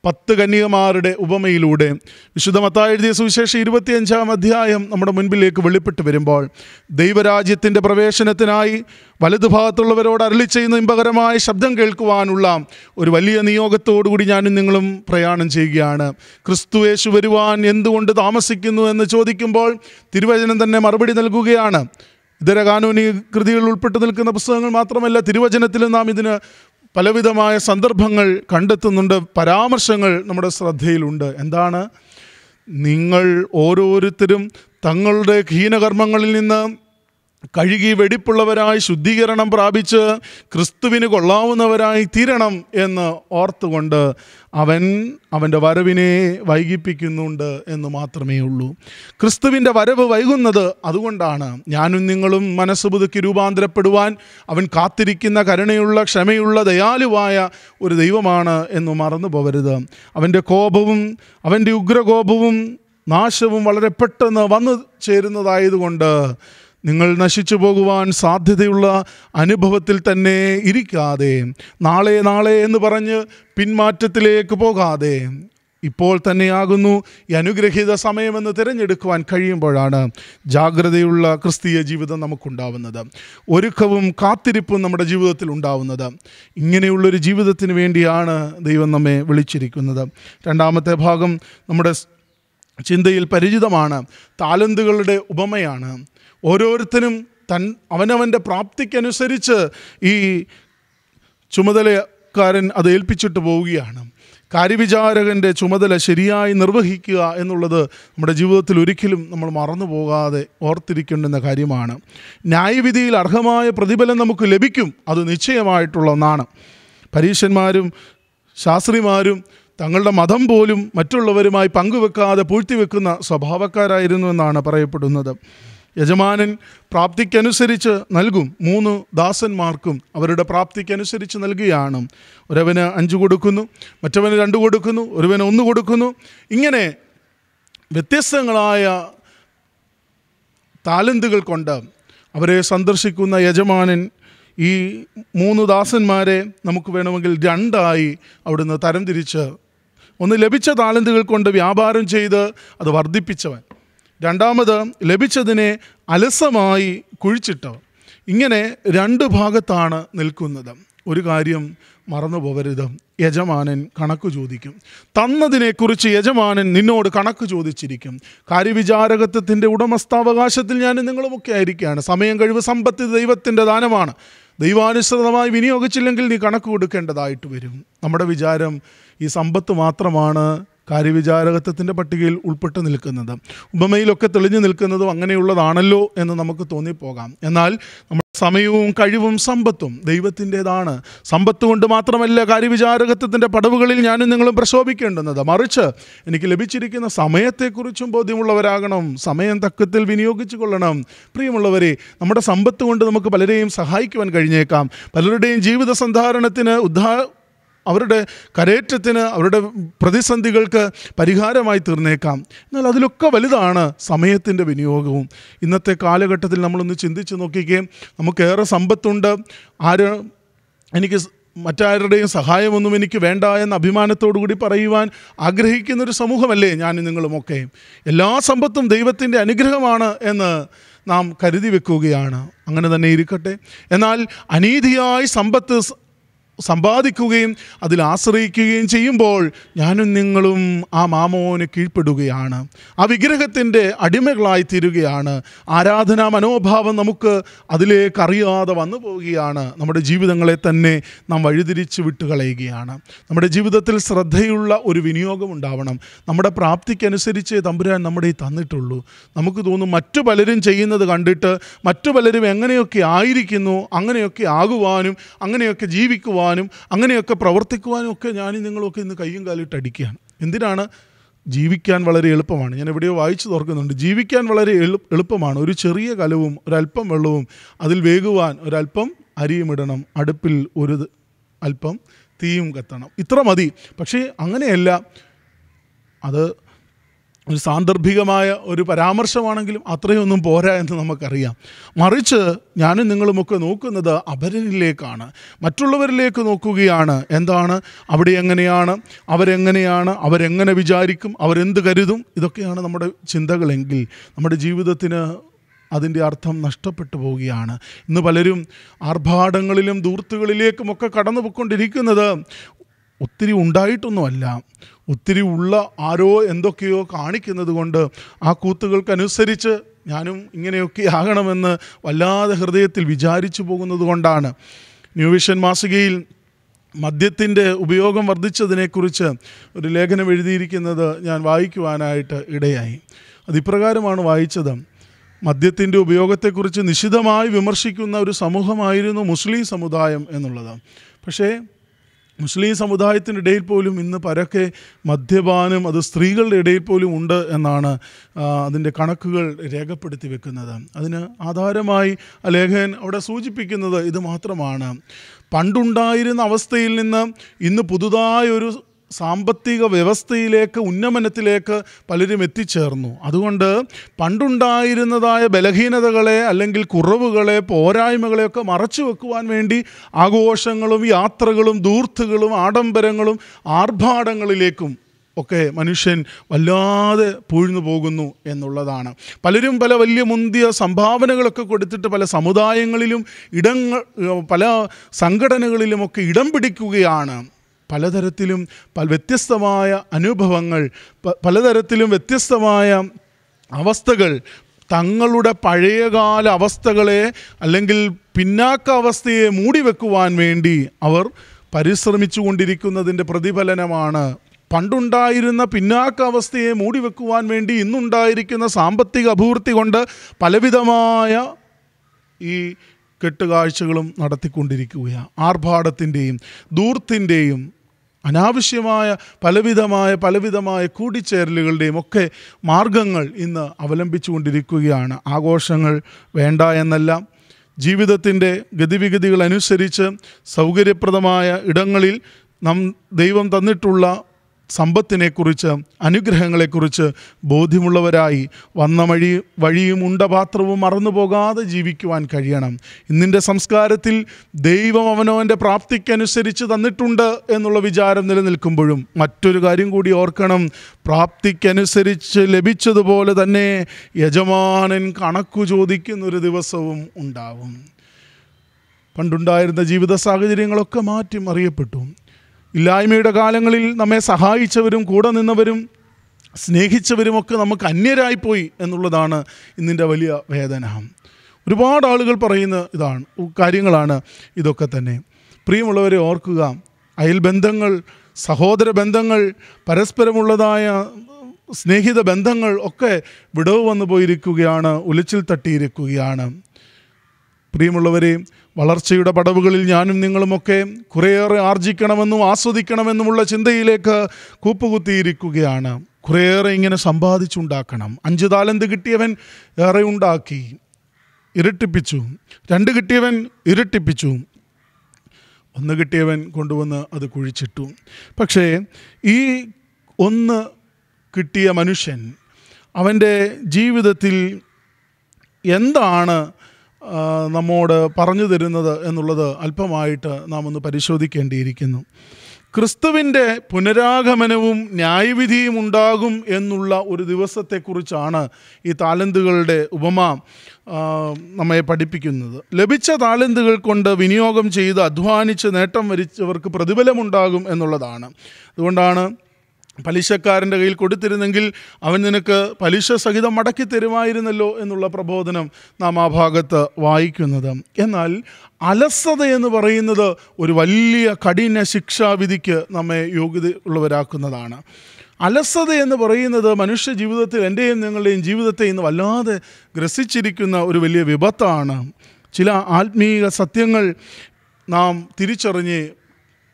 പത്ത് കന്യകമാരുടെ ഉപമയിലൂടെ വിശുദ്ധ മത്തായി എഴുതിയ സുവിശേഷം ഇരുപത്തിയഞ്ചാം അധ്യായം നമ്മുടെ മുൻപിലേക്ക് വെളിപ്പെട്ട് വരുമ്പോൾ ദൈവരാജ്യത്തിന്റെ പ്രവേശനത്തിനായി വലതുഭാഗത്തുള്ളവരോട് അരളി ചെയ്യുന്ന ഇമ്പകരമായ ശബ്ദം കേൾക്കുവാനുള്ള ഒരു വലിയ നിയോഗത്തോടുകൂടി ഞാനും നിങ്ങളും പ്രയാണം ചെയ്യുകയാണ്. ക്രിസ്തുവേശു വരുവാൻ എന്തുകൊണ്ട് താമസിക്കുന്നു എന്ന് ചോദിക്കുമ്പോൾ തിരുവചനം തന്നെ മറുപടി നൽകുകയാണ്. ഇതര കാനൂനി കൃതികളിൽ ഉൾപ്പെട്ടു നിൽക്കുന്ന പുസ്തകങ്ങൾ മാത്രമല്ല തിരുവചനത്തിലും നാം ഇതിന് പലവിധമായ സന്ദർഭങ്ങൾ കണ്ടെത്തുന്നുണ്ട് പരാമർശങ്ങൾ നമ്മുടെ ശ്രദ്ധയിലുണ്ട്. എന്താണ്? നിങ്ങൾ ഓരോരുത്തരും തങ്ങളുടെ ഹീനകർമ്മങ്ങളിൽ നിന്ന് കഴുകി വെടിപ്പുള്ളവരായി ശുദ്ധീകരണം പ്രാപിച്ച് ക്രിസ്തുവിന് കൊള്ളാവുന്നവരായി തീരണം എന്ന് ഓർത്തുകൊണ്ട് അവൻ അവന്റെ വരവിനെ വൈകിപ്പിക്കുന്നുണ്ട് എന്ന് മാത്രമേ ഉള്ളൂ. ക്രിസ്തുവിന്റെ വരവ് വൈകുന്നത് അതുകൊണ്ടാണ് ഞാനും നിങ്ങളും മനസ്സ് പുതുക്കി രൂപാന്തരപ്പെടുവാൻ അവൻ കാത്തിരിക്കുന്ന കരുണയുള്ള ക്ഷമയുള്ള ദയാലുവായ ഒരു ദൈവമാണ് എന്ന് മറന്നു പോകരുത് അവന്റെ കോപവും അവന്റെ ഉഗ്രകോപവും നാശവും വളരെ പെട്ടെന്ന് വന്നു ചേരുന്നതായതുകൊണ്ട് നിങ്ങൾ നശിച്ചു പോകുവാൻ സാധ്യതയുള്ള അനുഭവത്തിൽ തന്നെ ഇരിക്കാതെ നാളെ നാളെ എന്ന് പറഞ്ഞ് പിന്മാറ്റത്തിലേക്ക് പോകാതെ ഇപ്പോൾ തന്നെയാകുന്നു ഈ അനുഗ്രഹീത സമയമെന്ന് തിരഞ്ഞെടുക്കുവാൻ കഴിയുമ്പോഴാണ് ജാഗ്രതയുള്ള ക്രിസ്തീയ ജീവിതം നമുക്കുണ്ടാവുന്നത്. ഒരുക്കവും കാത്തിരിപ്പും നമ്മുടെ ജീവിതത്തിൽ ഉണ്ടാവുന്നത്. ഇങ്ങനെയുള്ളൊരു ജീവിതത്തിന് വേണ്ടിയാണ് ദൈവം നമ്മെ വിളിച്ചിരിക്കുന്നത്. രണ്ടാമത്തെ ഭാഗം നമ്മുടെ ചിന്തയിൽ പരിചിതമാണ്. താലന്തുകളുടെ ഉപമയാണ്. ഓരോരുത്തരും തൻ അവനവന്റെ പ്രാപ്തിക്കനുസരിച്ച് ഈ ചുമതലക്കാരൻ അത് ഏൽപ്പിച്ചിട്ട് പോവുകയാണ്. കാര്യവിചാരകന്റെ ചുമതല ശരിയായി നിർവഹിക്കുക എന്നുള്ളത് നമ്മുടെ ജീവിതത്തിൽ ഒരിക്കലും നമ്മൾ മറന്നു പോകാതെ ഓർത്തിരിക്കേണ്ടുന്ന കാര്യമാണ്. ന്യായവിധിയിൽ അർഹമായ പ്രതിഫലം നമുക്ക് ലഭിക്കും അത് നിശ്ചയമായിട്ടുള്ള ഒന്നാണ്. പരീക്ഷന്മാരും ശാസ്ത്രിമാരും തങ്ങളുടെ മതം പോലും മറ്റുള്ളവരുമായി പങ്കുവെക്കാതെ പൂഴ്ത്തിവെക്കുന്ന സ്വഭാവക്കാരായിരുന്നു എന്നാണ് പറയപ്പെടുന്നത്. യജമാനൻ പ്രാപ്തിക്കനുസരിച്ച് നൽകും. മൂന്ന് ദാസന്മാർക്കും അവരുടെ പ്രാപ്തിക്കനുസരിച്ച് നൽകുകയാണ്. ഒരുവന് അഞ്ച് കൊടുക്കുന്നു മറ്റവന് രണ്ട് കൊടുക്കുന്നു ഒരുവന് ഒന്ന് കൊടുക്കുന്നു. ഇങ്ങനെ വ്യത്യസ്തങ്ങളായ താലന്തുകൾ കൊണ്ട് അവരെ സന്ദർശിക്കുന്ന യജമാനൻ ഈ മൂന്ന് ദാസന്മാരെ നമുക്ക് വേണമെങ്കിൽ രണ്ടായി അവിടുന്ന് തരംതിരിച്ച് ഒന്ന് ലഭിച്ച താലന്തുകൾ കൊണ്ട് വ്യാപാരം ചെയ്ത് അത് വർദ്ധിപ്പിച്ചവൻ. രണ്ടാമത് ലഭിച്ചതിനെ അലസമായി കുഴിച്ചിട്ട് ഇങ്ങനെ രണ്ട് ഭാഗത്താണ് നിൽക്കുന്നത്. ഒരു കാര്യം മറന്നു പോകരുത് യജമാനൻ കണക്ക് ചോദിക്കും. തന്നതിനെക്കുറിച്ച് യജമാനൻ നിന്നോട് കണക്ക് ചോദിച്ചിരിക്കും. കാര്യവിചാരകത്വത്തിന്റെ ഉടമസ്ഥാവകാശത്തിൽ ഞാൻ നിങ്ങളുമൊക്കെ ആയിരിക്കുകയാണ്. സമയം കഴിവ് സമ്പത്ത് ദൈവത്തിന്റെ ദാനമാണ്. ദൈവാനുസൃതമായി വിനിയോഗിച്ചില്ലെങ്കിൽ നീ കണക്ക് കൊടുക്കേണ്ടതായിട്ട് വരും. നമ്മുടെ വിചാരം ഈ സമ്പത്ത് മാത്രമാണ് കാര്യവിചാരകത്വത്തിന്റെ പട്ടികയിൽ ഉൾപ്പെട്ട് നിൽക്കുന്നത്. ഉപമയിലൊക്കെ തെളിഞ്ഞു നിൽക്കുന്നതും അങ്ങനെയുള്ളതാണല്ലോ എന്ന് നമുക്ക് തോന്നിപ്പോകാം. എന്നാൽ നമ്മുടെ സമയവും കഴിവും സമ്പത്തും ദൈവത്തിന്റെതാണ്. സമ്പത്ത് കൊണ്ട് മാത്രമല്ല കാര്യവിചാരകത്വത്തിന്റെ പടവുകളിൽ ഞാനും നിങ്ങളും പ്രശോഭിക്കേണ്ടുന്നത്. മറിച്ച് എനിക്ക് ലഭിച്ചിരിക്കുന്ന സമയത്തെക്കുറിച്ചും ബോധ്യമുള്ളവരാകണം. സമയം തക്കത്തിൽ വിനിയോഗിച്ചു കൊള്ളണം. പ്രിയമുള്ളവരെ നമ്മുടെ സമ്പത്ത് കൊണ്ട് നമുക്ക് പലരെയും സഹായിക്കുവാൻ കഴിഞ്ഞേക്കാം. പലരുടെയും ജീവിത സന്ധാരണത്തിന് ഉദ്ധാ അവരുടെ കരേറ്റത്തിന് അവരുടെ പ്രതിസന്ധികൾക്ക് പരിഹാരമായി തീർന്നേക്കാം. എന്നാൽ അതിലൊക്കെ വലുതാണ് സമയത്തിന്റെ വിനിയോഗവും. ഇന്നത്തെ കാലഘട്ടത്തിൽ നമ്മളൊന്ന് ചിന്തിച്ച് നോക്കിക്കുകയും നമുക്കേറെ സമ്പത്തുണ്ട്. ആര് എനിക്ക് മറ്റാരുടെയും സഹായമൊന്നും എനിക്ക് വേണ്ട എന്ന അഭിമാനത്തോടു കൂടി പറയുവാൻ ആഗ്രഹിക്കുന്നൊരു സമൂഹമല്ലേ ഞാനും നിങ്ങളുമൊക്കെ. എല്ലാ സമ്പത്തും ദൈവത്തിന്റെ അനുഗ്രഹമാണ് എന്ന് നാം കരുതി വെക്കുകയാണ്. അങ്ങനെ തന്നെ ഇരിക്കട്ടെ. എന്നാൽ അനീതിയായി സമ്പത്ത് സമ്പാദിക്കുകയും അതിൽ ആശ്രയിക്കുകയും ചെയ്യുമ്പോൾ ഞാനും നിങ്ങളും ആ മാമോന് കീഴ്പ്പെടുകയാണ്. ആ വിഗ്രഹത്തിന്റെ അടിമകളായി തീരുകയാണ്. ആരാധനാ മനോഭാവം നമുക്ക് അതിലേക്ക് അറിയാതെ വന്നു പോവുകയാണ്. നമ്മുടെ ജീവിതങ്ങളെ തന്നെ നാം വഴിതിരിച്ച് വിട്ടുകളയുകയാണ് നമ്മുടെ ജീവിതത്തിൽ ശ്രദ്ധയുള്ള ഒരു വിനിയോഗം ഉണ്ടാവണം. നമ്മുടെ പ്രാപ്തിക്കനുസരിച്ച് തമ്പുരാൻ നമ്മുടെ ഈ തന്നിട്ടുള്ളൂ. നമുക്ക് തോന്നും മറ്റു പലരും ചെയ്യുന്നത് കണ്ടിട്ട് മറ്റു പലരും എങ്ങനെയൊക്കെ ആയിരിക്കുന്നു അങ്ങനെയൊക്കെ ആകുവാനും അങ്ങനെയൊക്കെ ജീവിക്കുവാനും അങ്ങനെയൊക്കെ പ്രവർത്തിക്കുവാനും ഒക്കെ ഞാനും നിങ്ങളൊക്കെ ഇന്ന് കയ്യും കാലിട്ട് അടിക്കുകയാണ്. എന്തിനാണ്? ജീവിക്കാൻ വളരെ എളുപ്പമാണ്. ഞാൻ എവിടെയോ വായിച്ചു തുറക്കുന്നുണ്ട്. ജീവിക്കാൻ വളരെ എളു എളുപ്പമാണ്. ഒരു ചെറിയ കലവും ഒരല്പം വെള്ളവും അതിൽ വേകുവാൻ ഒരല്പം അരിയും ഇടണം അടുപ്പിൽ ഒരു അല്പം തീയും കത്തണം. ഇത്ര മതി. പക്ഷേ അങ്ങനെയല്ല. അത് ഒരു സാന്ദർഭികമായ ഒരു പരാമർശമാണെങ്കിലും അത്രയൊന്നും പോരാ എന്ന് നമുക്കറിയാം. മറിച്ച് ഞാനും നിങ്ങളുമൊക്കെ നോക്കുന്നത് അപരനിലേക്കാണ്. മറ്റുള്ളവരിലേക്ക് നോക്കുകയാണ്. എന്താണ്? അവിടെ എങ്ങനെയാണ്? അവരെങ്ങനെയാണ്? അവരെങ്ങനെ വിചാരിക്കും? അവരെന്ത് കരുതും? ഇതൊക്കെയാണ് നമ്മുടെ ചിന്തകളെങ്കിൽ നമ്മുടെ ജീവിതത്തിന് അതിന്റെ അർത്ഥം നഷ്ടപ്പെട്ടു പോവുകയാണ്. ഇന്ന് പലരും ആർഭാടങ്ങളിലും ദൂർത്തുകളിലേക്കുമൊക്കെ കടന്നു പോയിക്കൊണ്ടിരിക്കുന്നത് ഒത്തിരി ഉണ്ടായിട്ടൊന്നുമല്ല. ഒത്തിരി ഉള്ള ആരോ എന്തൊക്കെയോ കാണിക്കുന്നത് കൊണ്ട് ആ കൂത്തുകൾക്കനുസരിച്ച് ഞാനും ഇങ്ങനെയൊക്കെ ആകണമെന്ന് വല്ലാതെ ഹൃദയത്തിൽ വിചാരിച്ചു പോകുന്നത് കൊണ്ടാണ്. ന്യൂ വിഷൻ മാസികയിൽ മദ്യത്തിന്റെ ഉപയോഗം വർദ്ധിച്ചതിനെക്കുറിച്ച് ഒരു ലേഖനം എഴുതിയിരിക്കുന്നത് ഞാൻ വായിക്കുവാനായിട്ട് ഇടയായി. അതിപ്രകാരമാണ് വായിച്ചത്. മദ്യത്തിന്റെ ഉപയോഗത്തെക്കുറിച്ച് നിശിതമായി വിമർശിക്കുന്ന ഒരു സമൂഹമായിരുന്നു മുസ്ലിം സമുദായം എന്നുള്ളത്. പക്ഷേ മുസ്ലിം സമുദായത്തിനിടയിൽ പോലും ഇന്ന് പരക്കെ മദ്യപാനം അത് സ്ത്രീകളുടെ ഇടയിൽ പോലും ഉണ്ട് എന്നാണ് അതിന്റെ കണക്കുകൾ രേഖപ്പെടുത്തി വെക്കുന്നത്. അതിന് ആധാരമായി ലേഖകൻ അവിടെ സൂചിപ്പിക്കുന്നത് ഇത് മാത്രമാണ്. പണ്ടുണ്ടായിരുന്ന അവസ്ഥയിൽ നിന്ന് ഇന്ന് പുതുതായ ഒരു സാമ്പത്തിക വ്യവസ്ഥയിലേക്ക് ഉന്നമനത്തിലേക്ക് പലരും എത്തിച്ചേർന്നു. അതുകൊണ്ട് പണ്ടുണ്ടായിരുന്നതായ ബലഹീനതകളെ അല്ലെങ്കിൽ കുറവുകളെ പോരായ്മകളെയൊക്കെ മറച്ചു വെക്കുവാൻ വേണ്ടി ആഘോഷങ്ങളും യാത്രകളും ദൂർത്തുകളും ആഡംബരങ്ങളും ആർഭാടങ്ങളിലേക്കും ഒക്കെ മനുഷ്യൻ വല്ലാതെ പൂഴ്ന്നു പോകുന്നു എന്നുള്ളതാണ്. പലരും പല വലിയ മുന്തിയ സംഭാവനകളൊക്കെ കൊടുത്തിട്ട് പല സമുദായങ്ങളിലും ഇടങ്ങൾ പല സംഘടനകളിലുമൊക്കെ ഇടം പിടിക്കുകയാണ്. പലതരത്തിലും പല വ്യത്യസ്തമായ അനുഭവങ്ങൾ പലതരത്തിലും വ്യത്യസ്തമായ അവസ്ഥകൾ തങ്ങളുടെ പഴയകാല അവസ്ഥകളെ അല്ലെങ്കിൽ പിന്നാക്ക അവസ്ഥയെ മൂടിവെക്കുവാൻ വേണ്ടി അവർ പരിശ്രമിച്ചു കൊണ്ടിരിക്കുന്നതിന്റെ പ്രതിഫലനമാണ്. പണ്ടുണ്ടായിരുന്ന പിന്നാക്ക അവസ്ഥയെ മൂടിവെക്കുവാൻ വേണ്ടി ഇന്നുണ്ടായിരിക്കുന്ന സാമ്പത്തിക അഭിവൃദ്ധി കൊണ്ട് പലവിധമായ ഈ കെട്ടുകാഴ്ചകളും നടത്തിക്കൊണ്ടിരിക്കുകയാണ്. ആർഭാടത്തിന്റെയും ദൂർത്തിന്റെയും അനാവശ്യമായ പലവിധമായ പലവിധമായ കൂടിച്ചേരലുകളുടെയും ഒക്കെ മാർഗങ്ങൾ ഇന്ന് അവലംബിച്ചുകൊണ്ടിരിക്കുകയാണ്. ആഘോഷങ്ങൾ വേണ്ട എന്നല്ല. ജീവിതത്തിന്റെ ഗതിവിഗതികൾ അനുസരിച്ച് സൗകര്യപ്രദമായ ഇടങ്ങളിൽ നം ദൈവം തന്നിട്ടുള്ള സമ്പത്തിനെക്കുറിച്ച് അനുഗ്രഹങ്ങളെക്കുറിച്ച് ബോധ്യമുള്ളവരായി വന്ന വഴി വഴിയും ഉണ്ടപാത്രവും മറന്നു പോകാതെ ജീവിക്കുവാൻ കഴിയണം. ഇന്നിന്റെ സംസ്കാരത്തിൽ ദൈവം അവനവന്റെ പ്രാപ്തിക്കനുസരിച്ച് തന്നിട്ടുണ്ട് എന്നുള്ള വിചാരം നിലനിൽക്കുമ്പോഴും മറ്റൊരു കാര്യം കൂടി ഓർക്കണം. പ്രാപ്തിക്കനുസരിച്ച് ലഭിച്ചതുപോലെ തന്നെ യജമാനൻ കണക്കു ചോദിക്കുന്നൊരു ദിവസവും ഉണ്ടാവും. പണ്ടുണ്ടായിരുന്ന ജീവിത സാഹചര്യങ്ങളൊക്കെ മാറ്റി മറിയപ്പെട്ടു ഇല്ലായ്മയുടെ കാലങ്ങളിൽ നമ്മെ സഹായിച്ചവരും കൂടെ നിന്നവരും സ്നേഹിച്ചവരുമൊക്കെ നമുക്ക് അന്യരായിപ്പോയി എന്നുള്ളതാണ് ഇന്നിന്റെ വലിയ വേദന. ഒരുപാട് ആളുകൾ പറയുന്ന ഇതാണ് കാര്യങ്ങളാണ് ഇതൊക്കെ തന്നെ. പ്രിയമുള്ളവരെ ഓർക്കുക അയൽബന്ധങ്ങൾ സഹോദര ബന്ധങ്ങൾ പരസ്പരമുള്ളതായ സ്നേഹിത ബന്ധങ്ങൾ ഒക്കെ വിടവ് വന്നു പോയിരിക്കുകയാണ് ഉലച്ചിൽ തട്ടിയിരിക്കുകയാണ്. പ്രിയമുള്ളവരെ വളർച്ചയുടെ പടവുകളിൽ ഞാനും നിങ്ങളുമൊക്കെ കുറേയേറെ ആർജിക്കണമെന്നും ആസ്വദിക്കണമെന്നുമുള്ള ചിന്തയിലേക്ക് കൂപ്പുകുത്തിയിരിക്കുകയാണ്. കുറേയേറെ ഇങ്ങനെ സമ്പാദിച്ചുണ്ടാക്കണം. അഞ്ച് താലന്ത് കിട്ടിയവൻ ഏറെ ഉണ്ടാക്കി. ഇരട്ടിപ്പിച്ചു. രണ്ട് കിട്ടിയവൻ ഇരട്ടിപ്പിച്ചു. ഒന്ന് കിട്ടിയവൻ കൊണ്ടുവന്ന് അത് കുഴിച്ചിട്ടു. പക്ഷേ ഈ ഒന്ന് കിട്ടിയ മനുഷ്യൻ അവന്റെ ജീവിതത്തിൽ എന്താണ് നമ്മോട് പറഞ്ഞു തരുന്നത് എന്നുള്ളത് അല്പമായിട്ട് നാം ഒന്ന് പരിശോധിക്കേണ്ടിയിരിക്കുന്നു. ക്രിസ്തുവിന്റെ പുനരാഗമനവും ന്യായവിധിയും ഉണ്ടാകും എന്നുള്ള ഒരു ദിവസത്തെക്കുറിച്ചാണ് ഈ താലന്തുകളുടെ ഉപമ നമ്മെ പഠിപ്പിക്കുന്നത്. ലഭിച്ച താലന്തുകൾ കൊണ്ട് വിനിയോഗം ചെയ്ത് അധ്വാനിച്ച് നേട്ടം വരിച്ചവർക്ക് പ്രതിഫലമുണ്ടാകും എന്നുള്ളതാണ്. അതുകൊണ്ടാണ് പലിശക്കാരന്റെ കയ്യിൽ കൊടുത്തിരുന്നെങ്കിൽ അവൻ നിനക്ക് പലിശ സഹിതം മടക്കി തരുമായിരുന്നല്ലോ എന്നുള്ള പ്രബോധനം നാം ആ ഭാഗത്ത് വായിക്കുന്നത്. എന്നാൽ അലസത എന്ന് പറയുന്നത് ഒരു വലിയ കഠിന ശിക്ഷാവിധിക്ക് നമ്മെ യോഗ്യത ഉള്ളവരാക്കുന്നതാണ്. അലസത എന്ന് പറയുന്നത് മനുഷ്യ ജീവിതത്തിൽ എന്റെയും നിങ്ങളുടെയും ജീവിതത്തെ ഇന്ന് വല്ലാതെ ഗ്രസിച്ചിരിക്കുന്ന ഒരു വലിയ വിപത്താണ്. ചില ആത്മീയ സത്യങ്ങൾ നാം തിരിച്ചറിഞ്ഞ്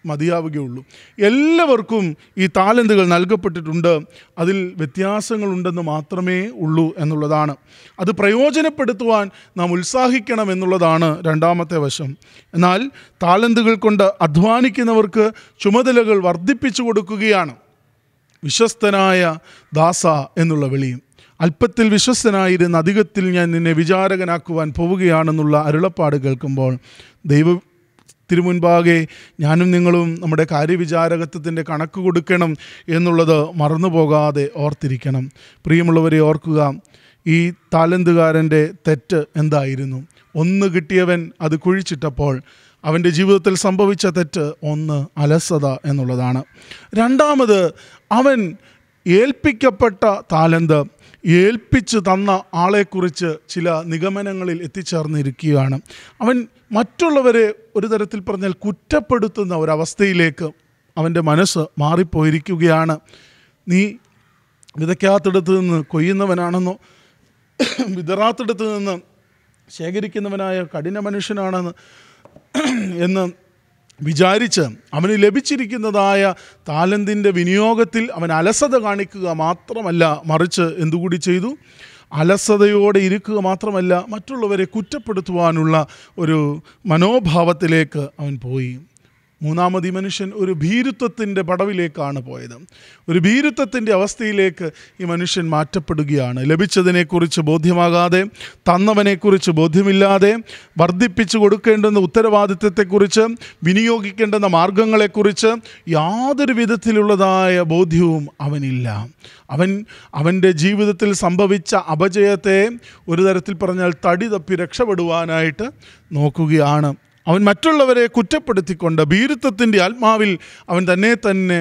മതിയാവുകയുള്ളൂ. എല്ലാവർക്കും ഈ താലന്തുകൾ നൽകപ്പെട്ടിട്ടുണ്ട്. അതിൽ വ്യത്യാസങ്ങളുണ്ടെന്ന് മാത്രമേ ഉള്ളൂ എന്നുള്ളതാണ്. അത് പ്രയോജനപ്പെടുത്തുവാൻ നാം ഉത്സാഹിക്കണം എന്നുള്ളതാണ് രണ്ടാമത്തെ വശം. എന്നാൽ താലന്തുകൾ കൊണ്ട് അധ്വാനിക്കുന്നവർക്ക് ചുമതലകൾ വർദ്ധിപ്പിച്ചു കൊടുക്കുകയാണ്. വിശ്വസ്തനായ ദാസ എന്നുള്ള വിളിയും അല്പത്തിൽ വിശ്വസ്തനായിരുന്ന അധികത്തിൽ ഞാൻ നിന്നെ വിചാരകനാക്കുവാൻ പോവുകയാണെന്നുള്ള അരുളപ്പാട് കേൾക്കുമ്പോൾ ദൈവ തിരുമുൻപാകെ ഞാനും നിങ്ങളും നമ്മുടെ കാര്യവിചാരകത്വത്തിന്റെ കണക്ക് കൊടുക്കണം എന്നുള്ളത് മറന്നു പോകാതെ ഓർത്തിരിക്കണം. പ്രിയമുള്ളവരെ ഓർക്കുക ഈ താലന്തുകാരന്റെ തെറ്റ് എന്തായിരുന്നു? ഒന്ന് കിട്ടിയവൻ അത് കുഴിച്ചിട്ടപ്പോൾ അവന്റെ ജീവിതത്തിൽ സംഭവിച്ച തെറ്റ് ഒന്ന് അലസത എന്നുള്ളതാണ്. രണ്ടാമത് അവൻ ഏൽപ്പിക്കപ്പെട്ട താലന്ത് ഏൽപ്പിച്ചു തന്ന ആളെക്കുറിച്ച് ചില നിഗമനങ്ങളിൽ എത്തിച്ചേർന്നിരിക്കുകയാണ്. അവൻ മറ്റുള്ളവരെ ഒരു തരത്തിൽ പറഞ്ഞാൽ കുറ്റപ്പെടുത്തുന്ന ഒരവസ്ഥയിലേക്ക് അവന്റെ മനസ്സ് മാറിപ്പോയിരിക്കുകയാണ്. നീ വിതയ്ക്കാത്തിടത്ത് നിന്ന് കൊയ്യുന്നവനാണെന്നോ വിതറാത്തിടത്ത് നിന്ന് ശേഖരിക്കുന്നവനായ കഠിന മനുഷ്യനാണെന്ന് എന്ന് വിചാരിച്ച് അവന് ലഭിച്ചിരിക്കുന്നതായ താലന്തിന്റെ വിനിയോഗത്തിൽ അവൻ അലസത കാണിക്കുക മാത്രമല്ല മറിച്ച് എന്തുകൂടി ചെയ്തു? അലസതയോടെ ഇരിക്കുക മാത്രമല്ല മറ്റുള്ളവരെ കുറ്റപ്പെടുത്തുവാനുള്ള ഒരു മനോഭാവത്തിലേക്ക് അവൻ പോയി. മൂന്നാമത് ഈ മനുഷ്യൻ ഒരു ഭീരുത്വത്തിന്റെ പടവിലേക്കാണ് പോയത്. ഒരു ഭീരുത്വത്തിന്റെ അവസ്ഥയിലേക്ക് ഈ മനുഷ്യൻ മാറ്റപ്പെടുകയാണ്. ലഭിച്ചതിനെക്കുറിച്ച് ബോധ്യമാകാതെ തന്നവനെക്കുറിച്ച് ബോധ്യമില്ലാതെ വർദ്ധിപ്പിച്ചു കൊടുക്കേണ്ടുന്ന ഉത്തരവാദിത്വത്തെക്കുറിച്ച് വിനിയോഗിക്കേണ്ടുന്ന മാർഗങ്ങളെക്കുറിച്ച് യാതൊരു വിധത്തിലുള്ളതായ ബോധ്യവും അവനില്ല. അവൻ അവന്റെ ജീവിതത്തിൽ സംഭവിച്ച അപജയത്തെ ഒരു തരത്തിൽ പറഞ്ഞാൽ തടി തപ്പി രക്ഷപ്പെടുവാനായിട്ട് നോക്കുകയാണ്. അവൻ മറ്റുള്ളവരെ കുറ്റപ്പെടുത്തിക്കൊണ്ട് ഭീരുത്വത്തിന്റെ ആത്മാവിൽ അവൻ തന്നെ തന്നെ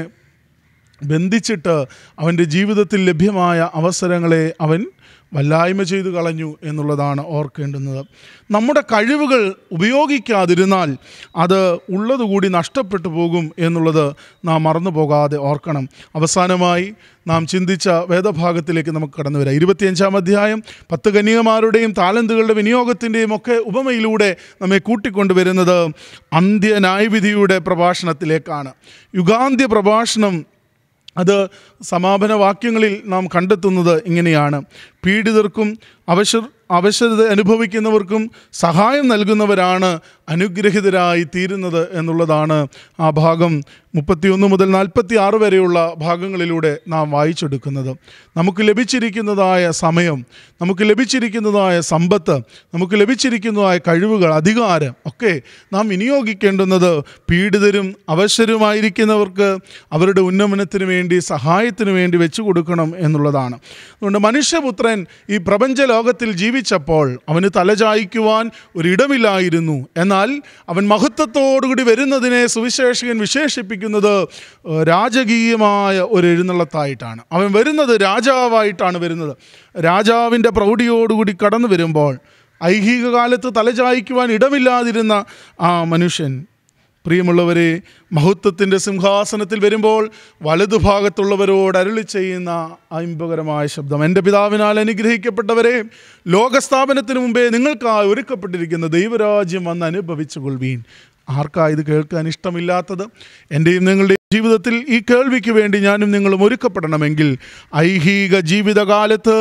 ബന്ധിച്ചിട്ട് അവന്റെ ജീവിതത്തിൽ ലഭ്യമായ അവസരങ്ങളെ അവൻ വല്ലായ്മ ചെയ്തു കളഞ്ഞു എന്നുള്ളതാണ് ഓർക്കേണ്ടുന്നത്. നമ്മുടെ കഴിവുകൾ ഉപയോഗിക്കാതിരുന്നാൽ അത് ഉള്ളതുകൂടി നഷ്ടപ്പെട്ടു പോകും എന്നുള്ളത് നാം മറന്നു പോകാതെ ഓർക്കണം. അവസാനമായി നാം ചിന്തിച്ച വേദഭാഗത്തിലേക്ക് നമുക്ക് കടന്നു വരാം. ഇരുപത്തിയഞ്ചാം അധ്യായം പത്ത് കന്യകമാരുടെയും താലന്തുകളുടെ വിനിയോഗത്തിന്റെയും ഒക്കെ ഉപമയിലൂടെ നമ്മെ കൂട്ടിക്കൊണ്ടുവരുന്നത് അന്ത്യന്യായവിധിയുടെ പ്രഭാഷണത്തിലേക്കാണ്. യുഗാന്ത്യ പ്രഭാഷണം അത് സമാപന വാക്യങ്ങളിൽ നാം കണ്ടെത്തുന്നത് ഇങ്ങനെയാണ്. പീഡിതർക്കും അവശർ അവശത അനുഭവിക്കുന്നവർക്കും സഹായം നൽകുന്നവരാണ് അനുഗ്രഹിതരായി തീരുന്നത് എന്നുള്ളതാണ് ആ ഭാഗം മുപ്പത്തിയൊന്ന് മുതൽ നാൽപ്പത്തി ആറ് വരെയുള്ള ഭാഗങ്ങളിലൂടെ നാം വായിച്ചെടുക്കുന്നത്. നമുക്ക് ലഭിച്ചിരിക്കുന്നതായ സമയം നമുക്ക് ലഭിച്ചിരിക്കുന്നതായ സമ്പത്ത് നമുക്ക് ലഭിച്ചിരിക്കുന്നതായ കഴിവുകൾ അധികാരം ഒക്കെ നാം വിനിയോഗിക്കേണ്ടുന്നത് പീഡിതരും അവശരുമായിരിക്കുന്നവർക്ക് അവരുടെ ഉന്നമനത്തിന് വേണ്ടി സഹായത്തിന് വേണ്ടി വെച്ചു കൊടുക്കണം എന്നുള്ളതാണ്. അതുകൊണ്ട് മനുഷ്യപുത്രൻ ഈ പ്രപഞ്ച ലോകത്തിൽ ജീവിച്ചപ്പോൾ അവന് തലചായ്ക്കുവാൻ ഒരിടമില്ലായിരുന്നു എന്നാൽ അവൻ മഹത്വത്തോടുകൂടി വരുന്നതിനെ സുവിശേഷകൻ വിശേഷിപ്പിക്കുന്നത് രാജകീയമായ ഒരു എഴുന്നള്ളത്തായിട്ടാണ്. അവൻ വരുന്നത് രാജാവായിട്ടാണ് വരുന്നത്. രാജാവിന്റെ പ്രൗഢിയോടുകൂടി കടന്നു വരുമ്പോൾ ഐഹിക കാലത്ത് തലചായ്ക്കുവാൻ ഇടമില്ലാതിരുന്ന ആ മനുഷ്യൻ പ്രിയമുള്ളവരെ മഹത്വത്തിന്റെ സിംഹാസനത്തിൽ വരുമ്പോൾ വലതുഭാഗത്തുള്ളവരോട് അരുളി ചെയ്യുന്ന അത്ഭുതകരമായ ശബ്ദം. എന്റെ പിതാവിനാൽ അനുഗ്രഹിക്കപ്പെട്ടവരെ ലോകസ്ഥാപനത്തിന് മുമ്പേ നിങ്ങൾക്കായി ഒരുക്കപ്പെട്ടിരിക്കുന്ന ദൈവരാജ്യം വന്ന് അനുഭവിച്ചു കൊള്ളുവീൻ ആർക്കാ ഇത് കേൾക്കാൻ ഇഷ്ടമില്ലാത്തത്? എന്റെയും നിങ്ങളുടെയും ജീവിതത്തിൽ ഈ കേൾവിക്ക് വേണ്ടി ഞാനും നിങ്ങളും ഒരുക്കപ്പെടണമെങ്കിൽ ഐഹിക ജീവിതകാലത്ത്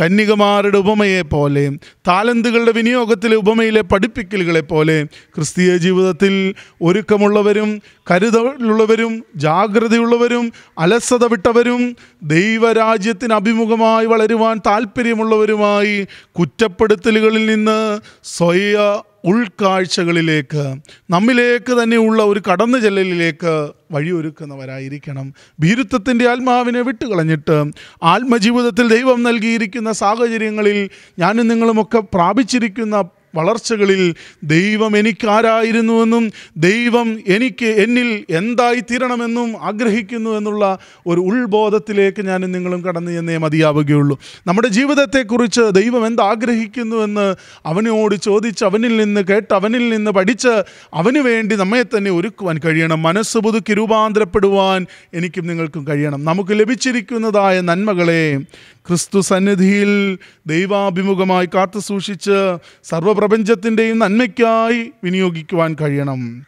കന്യകമാരുടെ ഉപമയെ പോലെ താലന്തുകളുടെ വിനിയോഗത്തിലെ ഉപമയിലെ പഠിപ്പിക്കലുകളെ പോലെ ക്രിസ്തീയ ജീവിതത്തിൽ ഒരുക്കമുള്ളവരും കരുതലുള്ളവരും ജാഗ്രതയുള്ളവരും അലസത വിട്ടവരും ദൈവരാജ്യത്തിന് അഭിമുഖമായി വളരുവാൻ താല്പര്യമുള്ളവരുമായി കുറ്റപ്പെടുത്തലുകളിൽ നിന്ന് സ്വയ ഉൾക്കാഴ്ചകളിലേക്ക് നമ്മിലേക്ക് തന്നെയുള്ള ഒരു കടന്നു ചെല്ലലിലേക്ക് വഴിയൊരുക്കുന്നവരായിരിക്കണം. ഭീരുത്വത്തിന്റെ ആത്മാവിനെ വിട്ടുകളഞ്ഞിട്ട് ആത്മജീവിതത്തിൽ ദൈവം നൽകിയിരിക്കുന്ന സാഹചര്യങ്ങളിൽ ഞാനും നിങ്ങളുമൊക്കെ പ്രാപിച്ചിരിക്കുന്ന വളർച്ചകളിൽ ദൈവം എനിക്കാരായിരുന്നുവെന്നും ദൈവം എനിക്ക് എന്നിൽ എന്തായി തീരണമെന്നും ആഗ്രഹിക്കുന്നു എന്നുള്ള ഒരു ഉൾബോധത്തിലേക്ക് ഞാനും നിങ്ങളും കടന്നു ചെന്നേ മതിയാവുകയുള്ളൂ. നമ്മുടെ ജീവിതത്തെക്കുറിച്ച് ദൈവം എന്താഗ്രഹിക്കുന്നുവെന്ന് അവനോട് ചോദിച്ച് അവനിൽ നിന്ന് കേട്ട് അവനിൽ നിന്ന് പഠിച്ച് അവന് വേണ്ടി നമ്മെ തന്നെ ഒരുക്കുവാൻ കഴിയണം. മനസ്സ് പുതുക്കി രൂപാന്തരപ്പെടുവാൻ എനിക്കും നിങ്ങൾക്കും കഴിയണം. നമുക്ക് ലഭിച്ചിരിക്കുന്നതായ നന്മകളെ ക്രിസ്തു സന്നിധിയിൽ ദൈവാഭിമുഖമായി കാത്തു സൂക്ഷിച്ച് സർവപ്രപഞ്ചത്തിന്റെയും നന്മയ്ക്കായി വിനിയോഗിക്കുവാൻ കഴിയണം.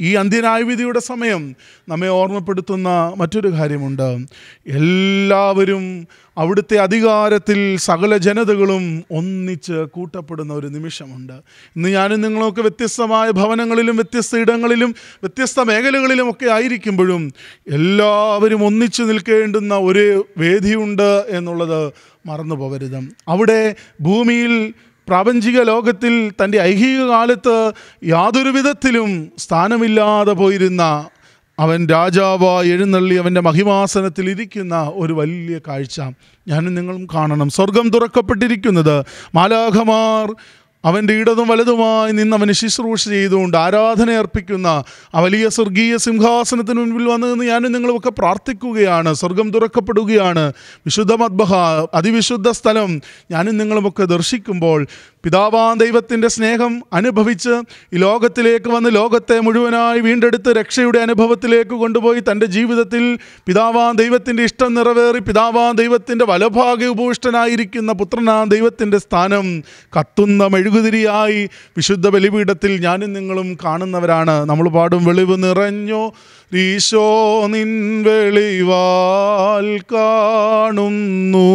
ഈ അന്ത്യനായവിധിയുടെ സമയം നമ്മെ ഓർമ്മപ്പെടുത്തുന്ന മറ്റൊരു കാര്യമുണ്ട്. എല്ലാവരും അവിടുത്തെ അധികാരത്തിൽ സകല ജനതകളും ഒന്നിച്ച് കൂട്ടപ്പെടുന്ന ഒരു നിമിഷമുണ്ട്. ഇന്ന് ഞാനും നിങ്ങളൊക്കെ വ്യത്യസ്തമായ ഭവനങ്ങളിലും വ്യത്യസ്ത ഇടങ്ങളിലും വ്യത്യസ്ത മേഖലകളിലും ഒക്കെ ആയിരിക്കുമ്പോഴും എല്ലാവരും ഒന്നിച്ചു നിൽക്കേണ്ടുന്ന ഒരു വേദിയുണ്ട് എന്നുള്ളത് മറന്നു പോകരുത് അവിടെ ഭൂമിയിൽ പ്രാപഞ്ചിക ലോകത്തിൽ തന്റെ ഐഹിക കാലത്ത് യാതൊരു വിധത്തിലും സ്ഥാനമില്ലാതെ പോയിരുന്ന അവൻ രാജാവായി എഴുന്നള്ളി അവന്റെ മഹിമാസനത്തിൽ ഇരിക്കുന്ന ഒരു വലിയ കാഴ്ച ഞാനും നിങ്ങളും കാണണം. സ്വർഗം തുറക്കപ്പെട്ടിരിക്കുന്നത് മാലാഖമാർ അവന്റെ ഇടതും വലതുമായി നിന്ന് അവന് ശുശ്രൂഷ ചെയ്തുകൊണ്ട് ആരാധന അർപ്പിക്കുന്ന ആ വലിയ സ്വർഗീയ സിംഹാസനത്തിന് മുൻപിൽ വന്നു ഞാനും നിങ്ങളുമൊക്കെ പ്രാർത്ഥിക്കുകയാണ്. സ്വർഗം തുറക്കപ്പെടുകയാണ്. വിശുദ്ധ മദ്ബഹ അതിവിശുദ്ധ സ്ഥലം ഞാനും നിങ്ങളുമൊക്കെ ദർശിക്കുമ്പോൾ പിതാവാൻ ദൈവത്തിന്റെ സ്നേഹം അനുഭവിച്ച് ഈ ലോകത്തിലേക്ക് വന്ന് ലോകത്തെ മുഴുവനായി വീണ്ടെടുത്ത് രക്ഷയുടെ അനുഭവത്തിലേക്ക് കൊണ്ടുപോയി തന്റെ ജീവിതത്തിൽ പിതാവാൻ ദൈവത്തിന്റെ ഇഷ്ടം നിറവേറി പിതാവാൻ ദൈവത്തിന്റെ വലഭാഗ്യ ഉപൂഷ്ടനായിരിക്കുന്ന പുത്രനാ ദൈവത്തിന്റെ സ്ഥാനം കത്തുന്ന മെഴുകുതിരിയായി വിശുദ്ധ ബലിപീഠത്തിൽ ഞാനും നിങ്ങളും കാണുന്നവരാണ്. നമ്മൾ പാടും വെളിവ് നിറഞ്ഞോ. ഈശോ നിൻ വെളിവാൽ കാണുന്നു.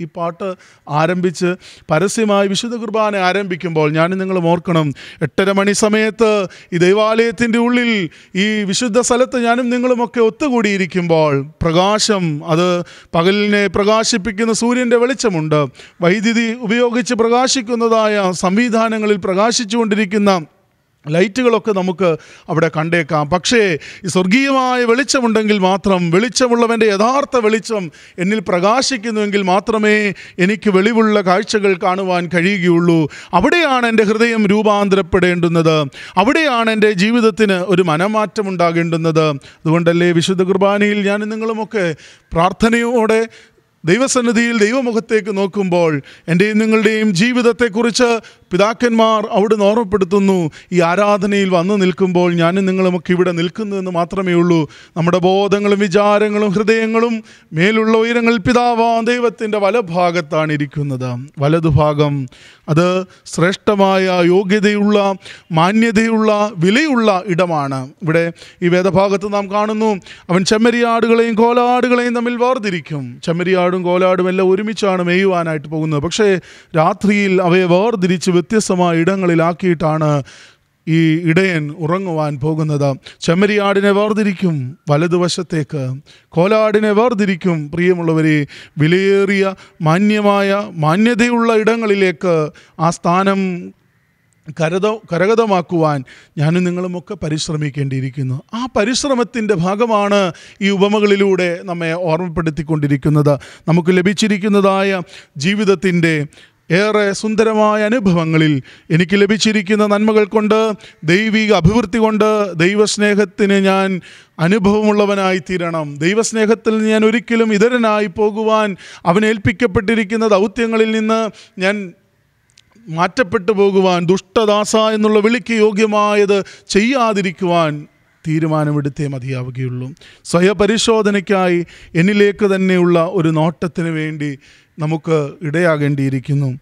ഈ പാട്ട് ആരംഭിച്ച് പരസ്യമായി വിശുദ്ധ കുർബാന ആരംഭിക്കുമ്പോൾ ഞാൻ നിങ്ങൾ ഓർക്കണം എട്ടര മണി സമയത്ത് ഈ ദൈവാലയത്തിന്റെ ഉള്ളിൽ ഈ വിശുദ്ധ സ്ഥലത്ത് ഞാനും നിങ്ങളുമൊക്കെ ഒത്തുകൂടിയിരിക്കുമ്പോൾ പ്രകാശം അത് പകലിനെ പ്രകാശിപ്പിക്കുന്ന സൂര്യന്റെ വെളിച്ചമുണ്ട്. വൈദ്യുതി ഉപയോഗിച്ച് പ്രകാശിക്കുന്നതായ സംവിധാനങ്ങളിൽ പ്രകാശിച്ചുകൊണ്ടിരിക്കുന്ന ലൈറ്റുകളൊക്കെ നമുക്ക് അവിടെ കണ്ടേക്കാം. പക്ഷേ ഈ സ്വർഗീയമായ വെളിച്ചമുണ്ടെങ്കിൽ മാത്രം വെളിച്ചമുള്ളവന്റെ യഥാർത്ഥ വെളിച്ചം എന്നിൽ പ്രകാശിക്കുന്നുവെങ്കിൽ മാത്രമേ എനിക്ക് വെളിവുള്ള കാഴ്ചകൾ കാണുവാൻ കഴിയുകയുള്ളൂ. അവിടെയാണ് എന്റെ ഹൃദയം രൂപാന്തരപ്പെടേണ്ടുന്നത്. അവിടെയാണ് എന്റെ ജീവിതത്തിന് ഒരു മനമാറ്റം ഉണ്ടാകേണ്ടുന്നത് അതുകൊണ്ടല്ലേ വിശുദ്ധ കുർബാനയിൽ ഞാൻ നിങ്ങളുമൊക്കെ പ്രാർത്ഥനയോടെ ദൈവസന്നിധിയിൽ ദൈവമുഖത്തേക്ക് നോക്കുമ്പോൾ എന്റെയും നിങ്ങളുടെയും ജീവിതത്തെക്കുറിച്ച് പിതാക്കന്മാർ അവിടുന്ന് ഓർമ്മപ്പെടുത്തുന്നു. ഈ ആരാധനയിൽ വന്നു നിൽക്കുമ്പോൾ ഞാനും നിങ്ങളുമൊക്കെ ഇവിടെ നിൽക്കുന്നു എന്ന് മാത്രമേ ഉള്ളൂ. നമ്മുടെ ബോധങ്ങളും വിചാരങ്ങളും ഹൃദയങ്ങളും മേലുള്ള ഉയരങ്ങൾ പിതാവാ ദൈവത്തിന്റെ വലഭാഗത്താണ് ഇരിക്കുന്നത്. വലതുഭാഗം അത് ശ്രേഷ്ഠമായ യോഗ്യതയുള്ള മാന്യതയുള്ള വിലയുള്ള ഇടമാണ്. ഇവിടെ ഈ വേദഭാഗത്ത് നാം കാണുന്നു. അവൻ ചെമ്മരിയാടുകളെയും കോലാടുകളെയും തമ്മിൽ വേർതിരിക്കും. ചെമ്മരിയാടും കോലാടും എല്ലാം ഒരുമിച്ചാണ് മേയുവാനായിട്ട് പോകുന്നത്. പക്ഷേ രാത്രിയിൽ അവയെ വേർതിരിച്ച് വ്യത്യസ്തമായ ഇടങ്ങളിലാക്കിയിട്ടാണ് ഈ ഇടയൻ ഉറങ്ങുവാൻ പോകുന്നത്. ചെമ്മരിയാടിനെ വേർതിരിക്കും വലതുവശത്തേക്ക്. കോലാടിനെ വേർതിരിക്കും. പ്രിയമുള്ളവരെ വിലയേറിയ മാന്യമായ മാന്യതയുള്ള ഇടങ്ങളിലേക്ക് ആ സ്ഥാനം കരത കരഗതമാക്കുവാൻ ഞാനും നിങ്ങളുമൊക്കെ പരിശ്രമിക്കേണ്ടിയിരിക്കുന്നു. ആ പരിശ്രമത്തിന്റെ ഭാഗമാണ് ഈ ഉപമകളിലൂടെ നമ്മെ ഓർമ്മപ്പെടുത്തിക്കൊണ്ടിരിക്കുന്നത്. നമുക്ക് ലഭിച്ചിരിക്കുന്നതായ ജീവിതത്തിന്റെ ഏറെ സുന്ദരമായ അനുഭവങ്ങളിൽ എനിക്ക് ലഭിച്ചിരിക്കുന്ന നന്മകൾ കൊണ്ട് ദൈവിക അഭിവൃദ്ധി കൊണ്ട് ദൈവസ്നേഹത്തിന് ഞാൻ അനുഭവമുള്ളവനായി തീരണം. ദൈവസ്നേഹത്തിൽ ഞാൻ ഒരിക്കലും ഇതരനായി പോകുവാൻ അവനേൽപ്പിക്കപ്പെട്ടിരിക്കുന്ന ദൗത്യങ്ങളിൽ നിന്ന് ഞാൻ മാറ്റപ്പെട്ടു പോകുവാൻ ദുഷ്ടദാസ എന്നുള്ള വിളിക്ക് യോഗ്യമായത് ചെയ്യാതിരിക്കുവാൻ തീരുമാനമെടുത്തേ മതിയാവുകയുള്ളൂ. സ്വയപരിശോധനയ്ക്കായി എന്നിലേക്ക് തന്നെയുള്ള ഒരു നോട്ടത്തിന് വേണ്ടി നമുക്ക് ഇടയാകേണ്ടിയിരിക്കുന്നു.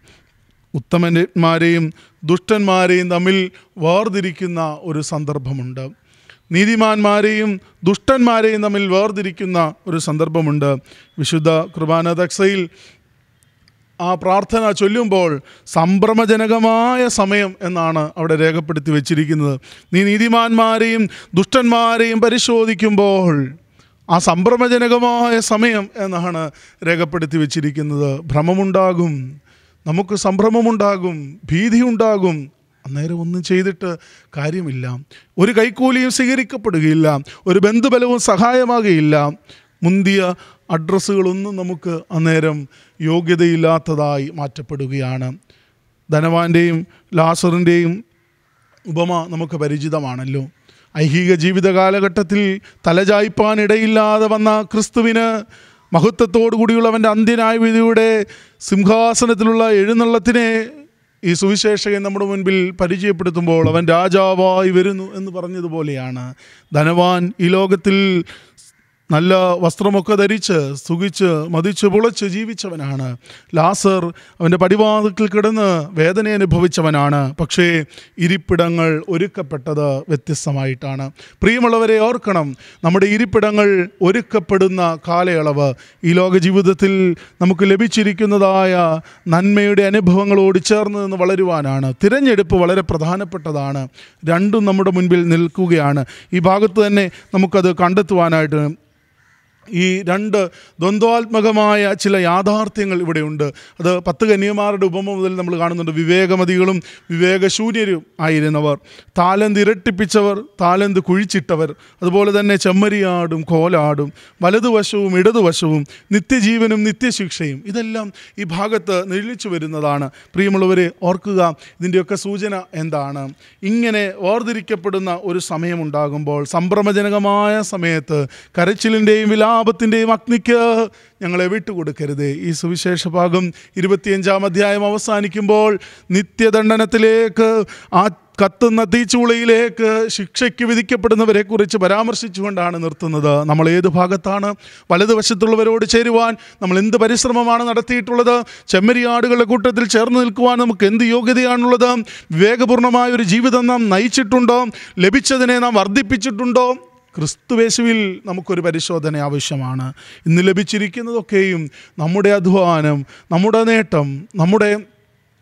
ഉത്തമന്മാരെയും ദുഷ്ടന്മാരെയും തമ്മിൽ വേർതിരിക്കുന്ന ഒരു സന്ദർഭമുണ്ട്. നീതിമാന്മാരെയും ദുഷ്ടന്മാരെയും തമ്മിൽ വേർതിരിക്കുന്ന ഒരു സന്ദർഭമുണ്ട്. വിശുദ്ധ കുർബാന ദക്സയിൽ ആ പ്രാർത്ഥന ചൊല്ലുമ്പോൾ സംഭ്രമജനകമായ സമയം എന്നാണ് അവിടെ രേഖപ്പെടുത്തി വച്ചിരിക്കുന്നത്. നീ നീതിമാന്മാരെയും ദുഷ്ടന്മാരെയും പരിശോധിക്കുമ്പോൾ ആ സംഭ്രമജനകമായ സമയം എന്നാണ് രേഖപ്പെടുത്തി വച്ചിരിക്കുന്നത്. ഭ്രമമുണ്ടാകും നമുക്ക് സംഭ്രമമുണ്ടാകും ഭീതിയുണ്ടാകും. അന്നേരം ഒന്നും ചെയ്തിട്ട് കാര്യമില്ല. ഒരു കൈക്കൂലിയും സ്വീകരിക്കപ്പെടുകയില്ല. ഒരു ബന്ധുബലവും സഹായമാകുകയില്ല. മുന്തിയ അഡ്രസ്സുകളൊന്നും നമുക്ക് അന്നേരം യോഗ്യതയില്ലാത്തതായി മാറ്റപ്പെടുകയാണ്. ധനവാന്റെയും ലാസറിന്റെയും ഉപമ നമുക്ക് പരിചിതമാണല്ലോ. ഐഹിക ജീവിത കാലഘട്ടത്തിൽ തലചായ്പാൻ ഇടയില്ലാതെ വന്ന ക്രിസ്തുവിന് മഹത്വത്തോടു കൂടിയുള്ളവന്റെ അന്ത്യനായ വിധിയുടെ സിംഹാസനത്തിലുള്ള എഴുന്നള്ളത്തിനെ ഈ സുവിശേഷകൻ നമ്മുടെ മുൻപിൽ പരിചയപ്പെടുത്തുമ്പോൾ അവൻ രാജാവായി വരുന്നു എന്ന് പറഞ്ഞതുപോലെയാണ്. ധനവാൻ ഈ ലോകത്തിൽ നല്ല വസ്ത്രമൊക്കെ ധരിച്ച് സുഖിച്ച് മതിച്ച് പുളച്ച് ജീവിച്ചവനാണ്. ലാസർ അവന്റെ പടിവാതിക്കൽ കിടന്ന് വേദന അനുഭവിച്ചവനാണ്. പക്ഷേ ഇരിപ്പിടങ്ങൾ ഒരുക്കപ്പെട്ടത് വ്യത്യസ്തമായിട്ടാണ്. പ്രിയമുള്ളവരെ ഓർക്കണം നമ്മുടെ ഇരിപ്പിടങ്ങൾ ഒരുക്കപ്പെടുന്ന കാലയളവ് ഈ ലോക ജീവിതത്തിൽ നമുക്ക് ലഭിച്ചിരിക്കുന്നതായ നന്മയുടെ അനുഭവങ്ങളോട് ചേർന്ന് നിന്ന് വളരുവാനാണ്. തിരഞ്ഞെടുപ്പ് വളരെ പ്രധാനപ്പെട്ടതാണ്. രണ്ടും നമ്മുടെ മുൻപിൽ നിൽക്കുകയാണ്. ഈ ഭാഗത്ത് തന്നെ നമുക്കത് കണ്ടെത്തുവാനായിട്ട് ഈ രണ്ട് ദ്വന്ദ്വാത്മകമായ ചില യാഥാർത്ഥ്യങ്ങൾ ഇവിടെയുണ്ട്. അത് പത്ത് കന്യമാരുടെ ഉപമ മുതൽ നമ്മൾ കാണുന്നുണ്ട്. വിവേകമതികളും വിവേകശൂന്യരും ആയിരുന്നവർ. താലന്ത് ഇരട്ടിപ്പിച്ചവർ താലന്ത് കുഴിച്ചിട്ടവർ അതുപോലെ തന്നെ ചെമ്മരിയാടും കോലാടും വലതുവശവും ഇടതുവശവും നിത്യജീവനും നിത്യശിക്ഷയും ഇതെല്ലാം ഈ ഭാഗത്ത് നിഴലിച്ചു വരുന്നതാണ്. പ്രിയമുള്ളവരെ ഓർക്കുക ഇതിന്റെയൊക്കെ സൂചന എന്താണ്? ഇങ്ങനെ വേർതിരിക്കപ്പെടുന്ന ഒരു സമയമുണ്ടാകുമ്പോൾ സംഭ്രമജനകമായ സമയത്ത് കരച്ചിലിന്റെയും വിലാപത്തിന്റെയും അഗ്നിക്ക് ഞങ്ങളെ വിട്ടുകൊടുക്കരുത്. ഈ സുവിശേഷ ഭാഗം ഇരുപത്തിയഞ്ചാം അധ്യായം അവസാനിക്കുമ്പോൾ നിത്യദണ്ഡനത്തിലേക്ക് ആ കത്തുന്ന തീച്ചൂളയിലേക്ക് ശിക്ഷയ്ക്ക് വിധിക്കപ്പെടുന്നവരെ കുറിച്ച് പരാമർശിച്ചുകൊണ്ടാണ് നിർത്തുന്നത്. നമ്മൾ ഏത് ഭാഗത്താണ്? വലതുവശത്തുള്ളവരോട് ചേരുവാൻ നമ്മൾ എന്ത് പരിശ്രമമാണ് നടത്തിയിട്ടുള്ളത്? ചെമ്മരിയാടുകളുടെ കൂട്ടത്തിൽ ചേർന്ന് നിൽക്കുവാൻ നമുക്ക് എന്ത് യോഗ്യതയാണുള്ളത്? വിവേകപൂർണമായ ഒരു ജീവിതം നാം നയിച്ചിട്ടുണ്ടോ? ലഭിച്ചതിനെ നാം വർദ്ധിപ്പിച്ചിട്ടുണ്ടോ? ക്രിസ്തുവേശുവിൽ നമുക്കൊരു പരിശോധന ആവശ്യമാണ്. ഇന്ന് ലഭിച്ചിരിക്കുന്നതൊക്കെയും നമ്മുടെ അധ്വാനം നമ്മുടെ നേട്ടം നമ്മുടെ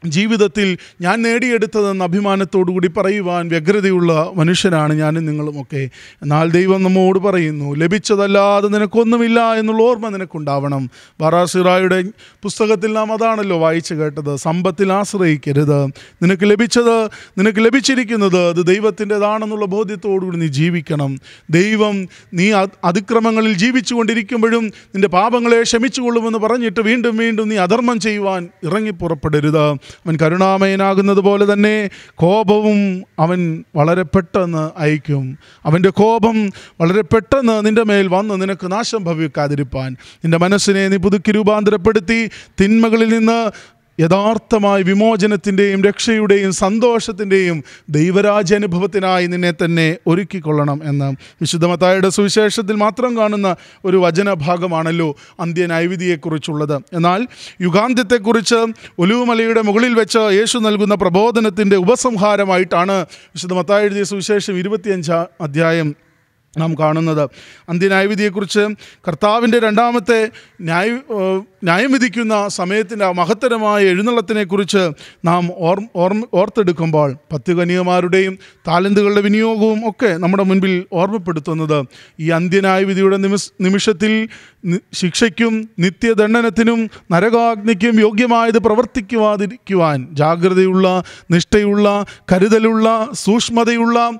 ജീവിതത്തിൽ ഞാൻ നേടിയെടുത്തതെന്ന് അഭിമാനത്തോടുകൂടി പറയുവാൻ വ്യഗ്രതയുള്ള മനുഷ്യരാണ് ഞാനും നിങ്ങളുമൊക്കെ. എന്നാൽ ദൈവം നമ്മോട് പറയുന്നു ലഭിച്ചതല്ലാതെ നിനക്കൊന്നുമില്ല എന്നുള്ള ഓർമ്മ നിനക്കുണ്ടാവണം. ബാറാസിറായുടെ പുസ്തകത്തിൽ നാം അതാണല്ലോ വായിച്ചു കേട്ടത് സമ്പത്തിൽ ആശ്രയിക്കരുത്. നിനക്ക് ലഭിച്ചത് നിനക്ക് ലഭിച്ചിരിക്കുന്നത് അത് ദൈവത്തിന്റെതാണെന്നുള്ള ബോധ്യത്തോടുകൂടി നീ ജീവിക്കണം. ദൈവം നീ അതിക്രമങ്ങളിൽ ജീവിച്ചു കൊണ്ടിരിക്കുമ്പോഴും നിന്റെ പാപങ്ങളെ ക്ഷമിച്ചുകൊള്ളുമെന്ന് പറഞ്ഞിട്ട് വീണ്ടും വീണ്ടും നീ അധർമ്മം ചെയ്യുവാൻ ഇറങ്ങി പുറപ്പെടരുത് അവൻ കരുണാമയനാകുന്നത് പോലെ തന്നെ കോപവും അവൻ വളരെ പെട്ടെന്ന് അയക്കും. അവന്റെ കോപം വളരെ പെട്ടെന്ന് നിന്റെ മേൽ വന്ന് നിനക്ക് നാശം ഭവിക്കാതിരിപ്പാൻ. നിന്റെ മനസ്സിനെ നീ പുതുക്കി രൂപാന്തരപ്പെടുത്തി. തിന്മകളിൽ നിന്ന് യഥാർത്ഥമായ വിമോചനത്തിന്റെയും രക്ഷയുടെയും സന്തോഷത്തിന്റെയും ദൈവരാജ്യാനുഭവത്തിനായി നിന്നെ തന്നെ ഒരുക്കിക്കൊള്ളണം എന്ന് വിശുദ്ധമത്തായുടെ സുവിശേഷത്തിൽ മാത്രം കാണുന്ന ഒരു വചനഭാഗമാണല്ലോ അന്ത്യനൈവിധിയെക്കുറിച്ചുള്ളത് എന്നാൽ യുഗാന്ത്യത്തെക്കുറിച്ച് ഒലുവുമലയുടെ മുകളിൽ വെച്ച് യേശു നൽകുന്ന പ്രബോധനത്തിന്റെ ഉപസംഹാരമായിട്ടാണ് വിശുദ്ധമത്തായ എഴുതിയ സുവിശേഷം ഇരുപത്തിയഞ്ചാം അധ്യായം നാം കാണുന്നത്. അന്ത്യന്യായവിധിയെക്കുറിച്ച് കർത്താവിന്റെ രണ്ടാമത്തെ ന്യായ ന്യായം വിധിക്കുന്ന സമയത്തിന്റെ മഹത്തരമായ എഴുന്നള്ളത്തിനെക്കുറിച്ച് നാം ഓർ ഓർമ്മ ഓർത്തെടുക്കുമ്പോൾ പത്ത് കനികമാരുടെയും താലന്തുകളുടെ വിനിയോഗവും ഒക്കെ നമ്മുടെ മുൻപിൽ ഓർമ്മപ്പെടുത്തുന്നത്. ഈ അന്ത്യന്യായവിധിയുടെ നിമിഷ നിമിഷത്തിൽ ശിക്ഷയ്ക്കും നിത്യദണ്ഡനത്തിനും നരകാഗ്നിക്കും യോഗ്യമായത് പ്രവർത്തിക്കുവാതിരിക്കുവാൻ ജാഗ്രതയുള്ള നിഷ്ഠയുള്ള കരുതലുള്ള സൂക്ഷ്മതയുള്ള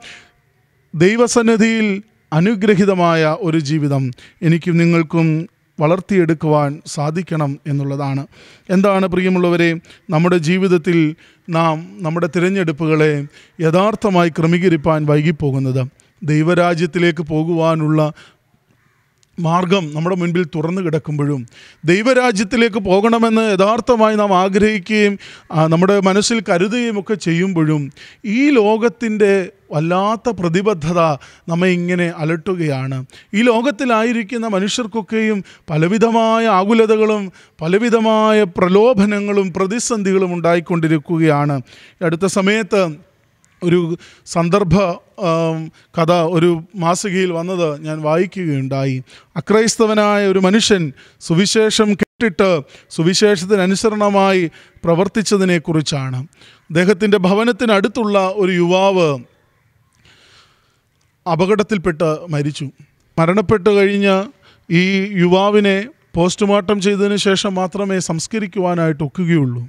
ദൈവസന്നിധിയിൽ അനുഗ്രഹിതമായ ഒരു ജീവിതം എനിക്കും നിങ്ങൾക്കും വളർത്തിയെടുക്കുവാൻ സാധിക്കണം എന്നുള്ളതാണ്. എന്താണ് പ്രിയമുള്ളവരെ നമ്മുടെ ജീവിതത്തിൽ നാം നമ്മുടെ തിരഞ്ഞെടുപ്പുകളെ യഥാർത്ഥമായി ക്രമീകരിപ്പാൻ വൈകിപ്പോകുന്നത്. ദൈവരാജ്യത്തിലേക്ക് പോകുവാനുള്ള മാർഗം നമ്മുടെ മുൻപിൽ തുറന്നു കിടക്കുമ്പോഴും ദൈവരാജ്യത്തിലേക്ക് പോകണമെന്ന് യഥാർത്ഥമായി നാം ആഗ്രഹിക്കുകയും നമ്മുടെ മനസ്സിൽ കരുതുകയും ഒക്കെ ചെയ്യുമ്പോഴും ഈ ലോകത്തിന്റെ വല്ലാത്ത പ്രതിബദ്ധത നമ്മെ ഇങ്ങനെ അലട്ടുകയാണ്. ഈ ലോകത്തിലായിരിക്കുന്ന മനുഷ്യർക്കൊക്കെയും പലവിധമായ ആകുലതകളും പലവിധമായ പ്രലോഭനങ്ങളും പ്രതിസന്ധികളും ഉണ്ടായിക്കൊണ്ടിരിക്കുകയാണ്. അടുത്ത സമയത്ത് ഒരു സന്ദർഭ കഥ ഒരു മാസികയിൽ വന്നത് ഞാൻ വായിക്കുകയുണ്ടായി. അക്രൈസ്തവനായ ഒരു മനുഷ്യൻ സുവിശേഷം കേട്ടിട്ട് സുവിശേഷത്തിനനുസരണമായി പ്രവർത്തിച്ചതിനെക്കുറിച്ചാണ്. അദ്ദേഹത്തിന്റെ ഭവനത്തിനടുത്തുള്ള ഒരു യുവാവ് അപകടത്തിൽപ്പെട്ട് മരിച്ചു. മരണപ്പെട്ട് കഴിഞ്ഞ് ഈ യുവാവിനെ പോസ്റ്റ്മോർട്ടം ചെയ്തതിന് ശേഷം മാത്രമേ സംസ്കരിക്കുവാനായിട്ട് ഒക്കുകയുള്ളൂ.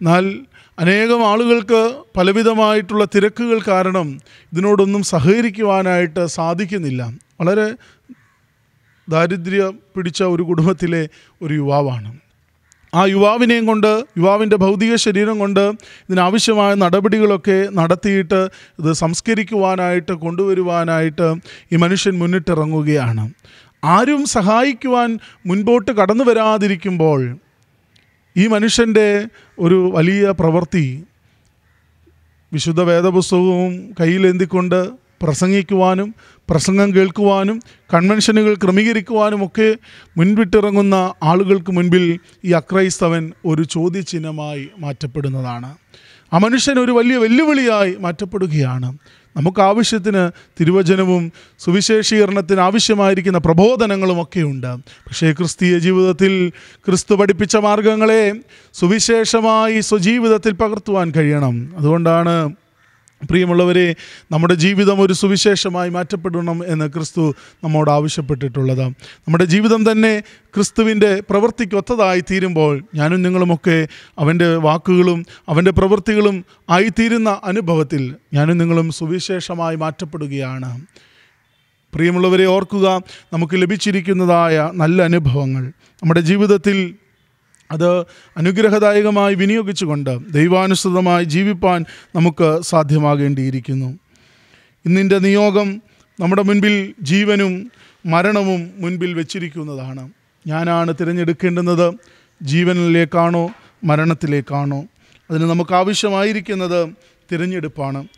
എന്നാൽ അനേകം ആളുകൾക്ക് പലവിധമായിട്ടുള്ള തിരക്കുകൾ കാരണം ഇതിനോടൊന്നും സഹകരിക്കുവാനായിട്ട് സാധിക്കുന്നില്ല. വളരെ ദാരിദ്ര്യം പിടിച്ച ഒരു കുടുംബത്തിലെ ഒരു യുവാവാണ്. ആ യുവാവിനെയും കൊണ്ട് യുവാവിന്റെ ഭൗതിക ശരീരം കൊണ്ട് ഇതിനാവശ്യമായ നടപടികളൊക്കെ നടത്തിയിട്ട് ഇത് സംസ്കരിക്കുവാനായിട്ട് കൊണ്ടുവരുവാനായിട്ട് ഈ മനുഷ്യൻ മുന്നിട്ടിറങ്ങുകയാണ്. ആരും സഹായിക്കുവാൻ മുൻപോട്ട് കടന്നു വരാതിരിക്കുമ്പോൾ ഈ മനുഷ്യന്റെ ഒരു വലിയ പ്രവൃത്തി വിശുദ്ധ വേദപുസ്തകവും കയ്യിലെന്തിക്കൊണ്ട് പ്രസംഗിക്കുവാനും പ്രസംഗം കേൾക്കുവാനും കൺവെൻഷനുകൾ ക്രമീകരിക്കുവാനും ഒക്കെ മുൻപിട്ടിറങ്ങുന്ന ആളുകൾക്ക് മുൻപിൽ ഈ അക്രൈസ്തവൻ ഒരു ചോദ്യചിഹ്നമായി മാറ്റപ്പെടുന്നതാണ്. ആ മനുഷ്യൻ ഒരു വലിയ വെല്ലുവിളിയായി മാറ്റപ്പെടുകയാണ്. നമുക്ക് ആവശ്യത്തിന് തിരുവചനവും സുവിശേഷീകരണത്തിന് ആവശ്യമായിരിക്കുന്ന പ്രബോധനങ്ങളും ഒക്കെ ഉണ്ട്. പക്ഷേ ക്രിസ്തീയ ജീവിതത്തിൽ ക്രിസ്തു പഠിപ്പിച്ച മാർഗങ്ങളെ സുവിശേഷമായി സ്വജീവിതത്തിൽ പകർത്തുവാൻ കഴിയണം. അതുകൊണ്ടാണ് പ്രിയമുള്ളവരെ നമ്മുടെ ജീവിതം ഒരു സുവിശേഷമായി മാറ്റപ്പെടണം എന്ന് ക്രിസ്തു നമ്മോട് ആവശ്യപ്പെട്ടിട്ടുള്ളത്. നമ്മുടെ ജീവിതം തന്നെ ക്രിസ്തുവിന്റെ പ്രവൃത്തിക്കൊത്തതായി തീരുമ്പോൾ ഞാനും നിങ്ങളുമൊക്കെ അവന്റെ വാക്കുകളും അവന്റെ പ്രവൃത്തികളും ആയിത്തീരുന്ന അനുഭവത്തിൽ ഞാനും നിങ്ങളും സുവിശേഷമായി മാറ്റപ്പെടുകയാണ്. പ്രിയമുള്ളവരെ ഓർക്കുക നമുക്ക് ലഭിച്ചിരിക്കുന്നതായ നല്ല അനുഭവങ്ങൾ. നമ്മുടെ ജീവിതത്തിൽ അത് അനുഗ്രഹദായകമായി വിനിയോഗിച്ചുകൊണ്ട് ദൈവാനുസൃതമായി ജീവിപ്പാൻ നമുക്ക് സാധ്യമാകേണ്ടിയിരിക്കുന്നു. ഇന്നിന്റെ നിയോഗം നമ്മുടെ മുൻപിൽ ജീവനും മരണവും മുൻപിൽ വെച്ചിരിക്കുന്നതാണ്. ഞാനാണ് തിരഞ്ഞെടുക്കേണ്ടുന്നത്. ജീവനിലേക്കാണോ മരണത്തിലേക്കാണോ? അതിന് നമുക്ക് ആവശ്യമായിരിക്കുന്നത് തിരഞ്ഞെടുപ്പാണ്.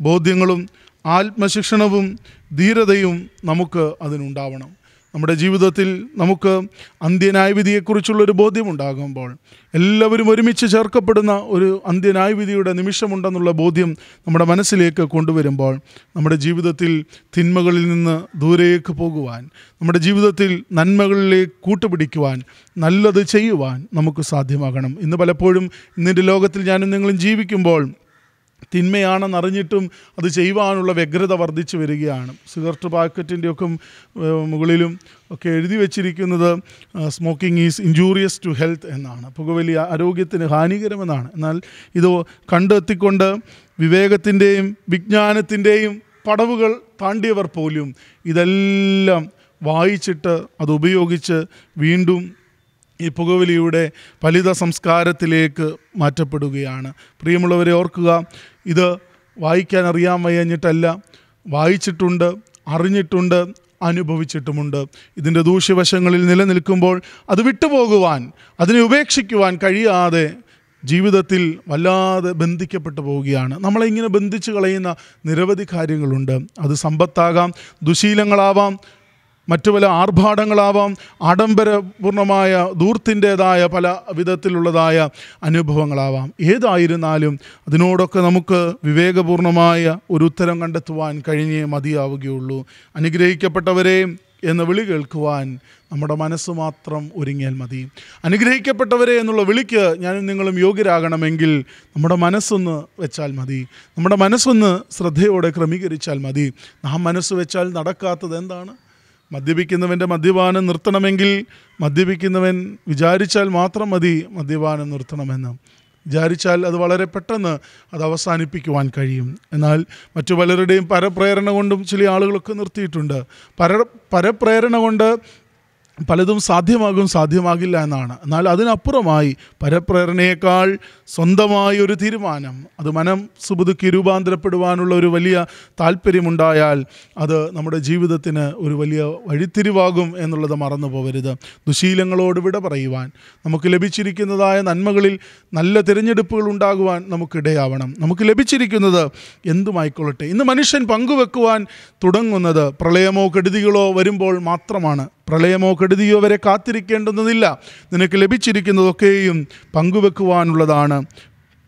ബോധ്യങ്ങളും ആത്മശിക്ഷണവും ധീരതയും നമുക്ക് അതിനുണ്ടാവണം. നമ്മുടെ ജീവിതത്തിൽ നമുക്ക് അന്ത്യനായവിധിയെക്കുറിച്ചുള്ളൊരു ബോധ്യമുണ്ടാകുമ്പോൾ എല്ലാവരും ഒരുമിച്ച് ചേർക്കപ്പെടുന്ന ഒരു അന്ത്യന്യായവിധിയുടെ നിമിഷമുണ്ടെന്നുള്ള ബോധ്യം നമ്മുടെ മനസ്സിലേക്ക് കൊണ്ടുവരുമ്പോൾ നമ്മുടെ ജീവിതത്തിൽ തിന്മകളിൽ നിന്ന് ദൂരേക്ക് പോകുവാൻ നമ്മുടെ ജീവിതത്തിൽ നന്മകളിലേക്ക് കൂട്ടുപിടിക്കുവാൻ നല്ലത് ചെയ്യുവാൻ നമുക്ക് സാധ്യമാകണം. ഇന്ന് പലപ്പോഴും ഇന്നിന്റെ ലോകത്തിൽ ഞാനും നിങ്ങളും ജീവിക്കുമ്പോൾ തിന്മയാണെന്ന് അറിഞ്ഞിട്ടും അത് ചെയ്യുവാനുള്ള വ്യഗ്രത വർദ്ധിച്ചു വരികയാണ്. സിഗരറ്റ് പാക്കറ്റിന്റെയൊക്കെ മുകളിലും ഒക്കെ എഴുതി വെച്ചിരിക്കുന്നത് smoking is injurious to health എന്നാണ്. പുകവലി ആരോഗ്യത്തിന് ഹാനികരമെന്നാണ്. എന്നാൽ ഇത് കണ്ടെത്തിക്കൊണ്ട് വിവേകത്തിന്റെയും വിജ്ഞാനത്തിന്റെയും പടവുകൾ താണ്ടിയവർ പോലും ഇതെല്ലാം വായിച്ചിട്ട് അത് ഉപയോഗിച്ച് വീണ്ടും ഈ പുകവലിയുടെ ഫലിത സംസ്കാരത്തിലേക്ക് മാറ്റപ്പെടുകയാണ്. പ്രിയമുള്ളവരെ ഓർക്കുക ഇത് വായിക്കാൻ അറിയാൻ വയ്യഞ്ഞിട്ടല്ല. വായിച്ചിട്ടുണ്ട് അറിഞ്ഞിട്ടുണ്ട് അനുഭവിച്ചിട്ടുമുണ്ട്. ഇതിന്റെ ദൂഷ്യവശങ്ങളിൽ നിലനിൽക്കുമ്പോൾ അത് വിട്ടുപോകുവാൻ അതിനെ ഉപേക്ഷിക്കുവാൻ കഴിയാതെ ജീവിതത്തിൽ വല്ലാതെ ബന്ധിക്കപ്പെട്ടു പോവുകയാണ്. നമ്മളെ ഇങ്ങനെ ബന്ധിച്ച് കളയുന്ന നിരവധി കാര്യങ്ങളുണ്ട്. അത് സമ്പത്താകാം ദുശീലങ്ങളാവാം മറ്റു പല ആർഭാടങ്ങളാവാം ആഡംബരപൂർണമായ ദൂർത്തിന്റേതായ പല വിധത്തിലുള്ളതായ അനുഭവങ്ങളാവാം. ഏതായിരുന്നാലും അതിനോടൊക്കെ നമുക്ക് വിവേകപൂർണമായ ഒരു ഉത്തരം കണ്ടെത്തുവാൻ കഴിഞ്ഞേ മതിയാവുകയുള്ളൂ. അനുഗ്രഹിക്കപ്പെട്ടവരെ എന്ന വിളി കേൾക്കുവാൻ നമ്മുടെ മനസ്സ് മാത്രം ഒരുങ്ങിയാൽ മതി. അനുഗ്രഹിക്കപ്പെട്ടവരെ എന്നുള്ള വിളിക്ക് ഞാനും നിങ്ങളും യോഗ്യരാകണമെങ്കിൽ നമ്മുടെ മനസ്സൊന്ന് വെച്ചാൽ മതി. നമ്മുടെ മനസ്സൊന്ന് ശ്രദ്ധയോടെ ക്രമീകരിച്ചാൽ മതി. നാം മനസ്സ് വെച്ചാൽ നടക്കാത്തത് എന്താണ്? മദ്യപിക്കുന്നവന്റെ മദ്യപാനം നിർത്തണമെങ്കിൽ മദ്യപിക്കുന്നവൻ വിചാരിച്ചാൽ മാത്രം മതി മദ്യപാനം നിർത്തണമെന്ന്. വിചാരിച്ചാൽ അത് വളരെ പെട്ടെന്ന് അത് അവസാനിപ്പിക്കുവാൻ കഴിയും. എന്നാൽ മറ്റു പലരുടെയും പരപ്രേരണ കൊണ്ടും ചില ആളുകളൊക്കെ നിർത്തിയിട്ടുണ്ട്. പര പരപ്രേരണ കൊണ്ട് പലതും സാധ്യമാകും സാധ്യമാകില്ല എന്നാണ്. എന്നാൽ അതിനപ്പുറമായി പരപ്രേരണയേക്കാൾ സ്വന്തമായ ഒരു തീരുമാനം അത് മനം സുബുതുക്കി രൂപാന്തരപ്പെടുവാനുള്ള ഒരു വലിയ താല്പര്യമുണ്ടായാൽ അത് നമ്മുടെ ജീവിതത്തിന് ഒരു വലിയ വഴിത്തിരിവാകും എന്നുള്ളത് മറന്നു പോകരുത് ദുശീലങ്ങളോട് വിട പറയുവാൻ നമുക്ക് ലഭിച്ചിരിക്കുന്നതായ നന്മകളിൽ നല്ല തിരഞ്ഞെടുപ്പുകൾ ഉണ്ടാകുവാൻ നമുക്കിടയാവണം നമുക്ക് ലഭിച്ചിരിക്കുന്നത് എന്തുമായിക്കൊള്ളട്ടെ? ഇന്ന് മനുഷ്യൻ പങ്കുവെക്കുവാൻ തുടങ്ങുന്നത് പ്രളയമോ കെടുതികളോ വരുമ്പോൾ മാത്രമാണ്. പ്രളയമോ കെടുതിയോ വരെ കാത്തിരിക്കേണ്ടുന്നതില്ല. നിനക്ക് ലഭിച്ചിരിക്കുന്നതൊക്കെയും പങ്കുവെക്കുവാനുള്ളതാണ്.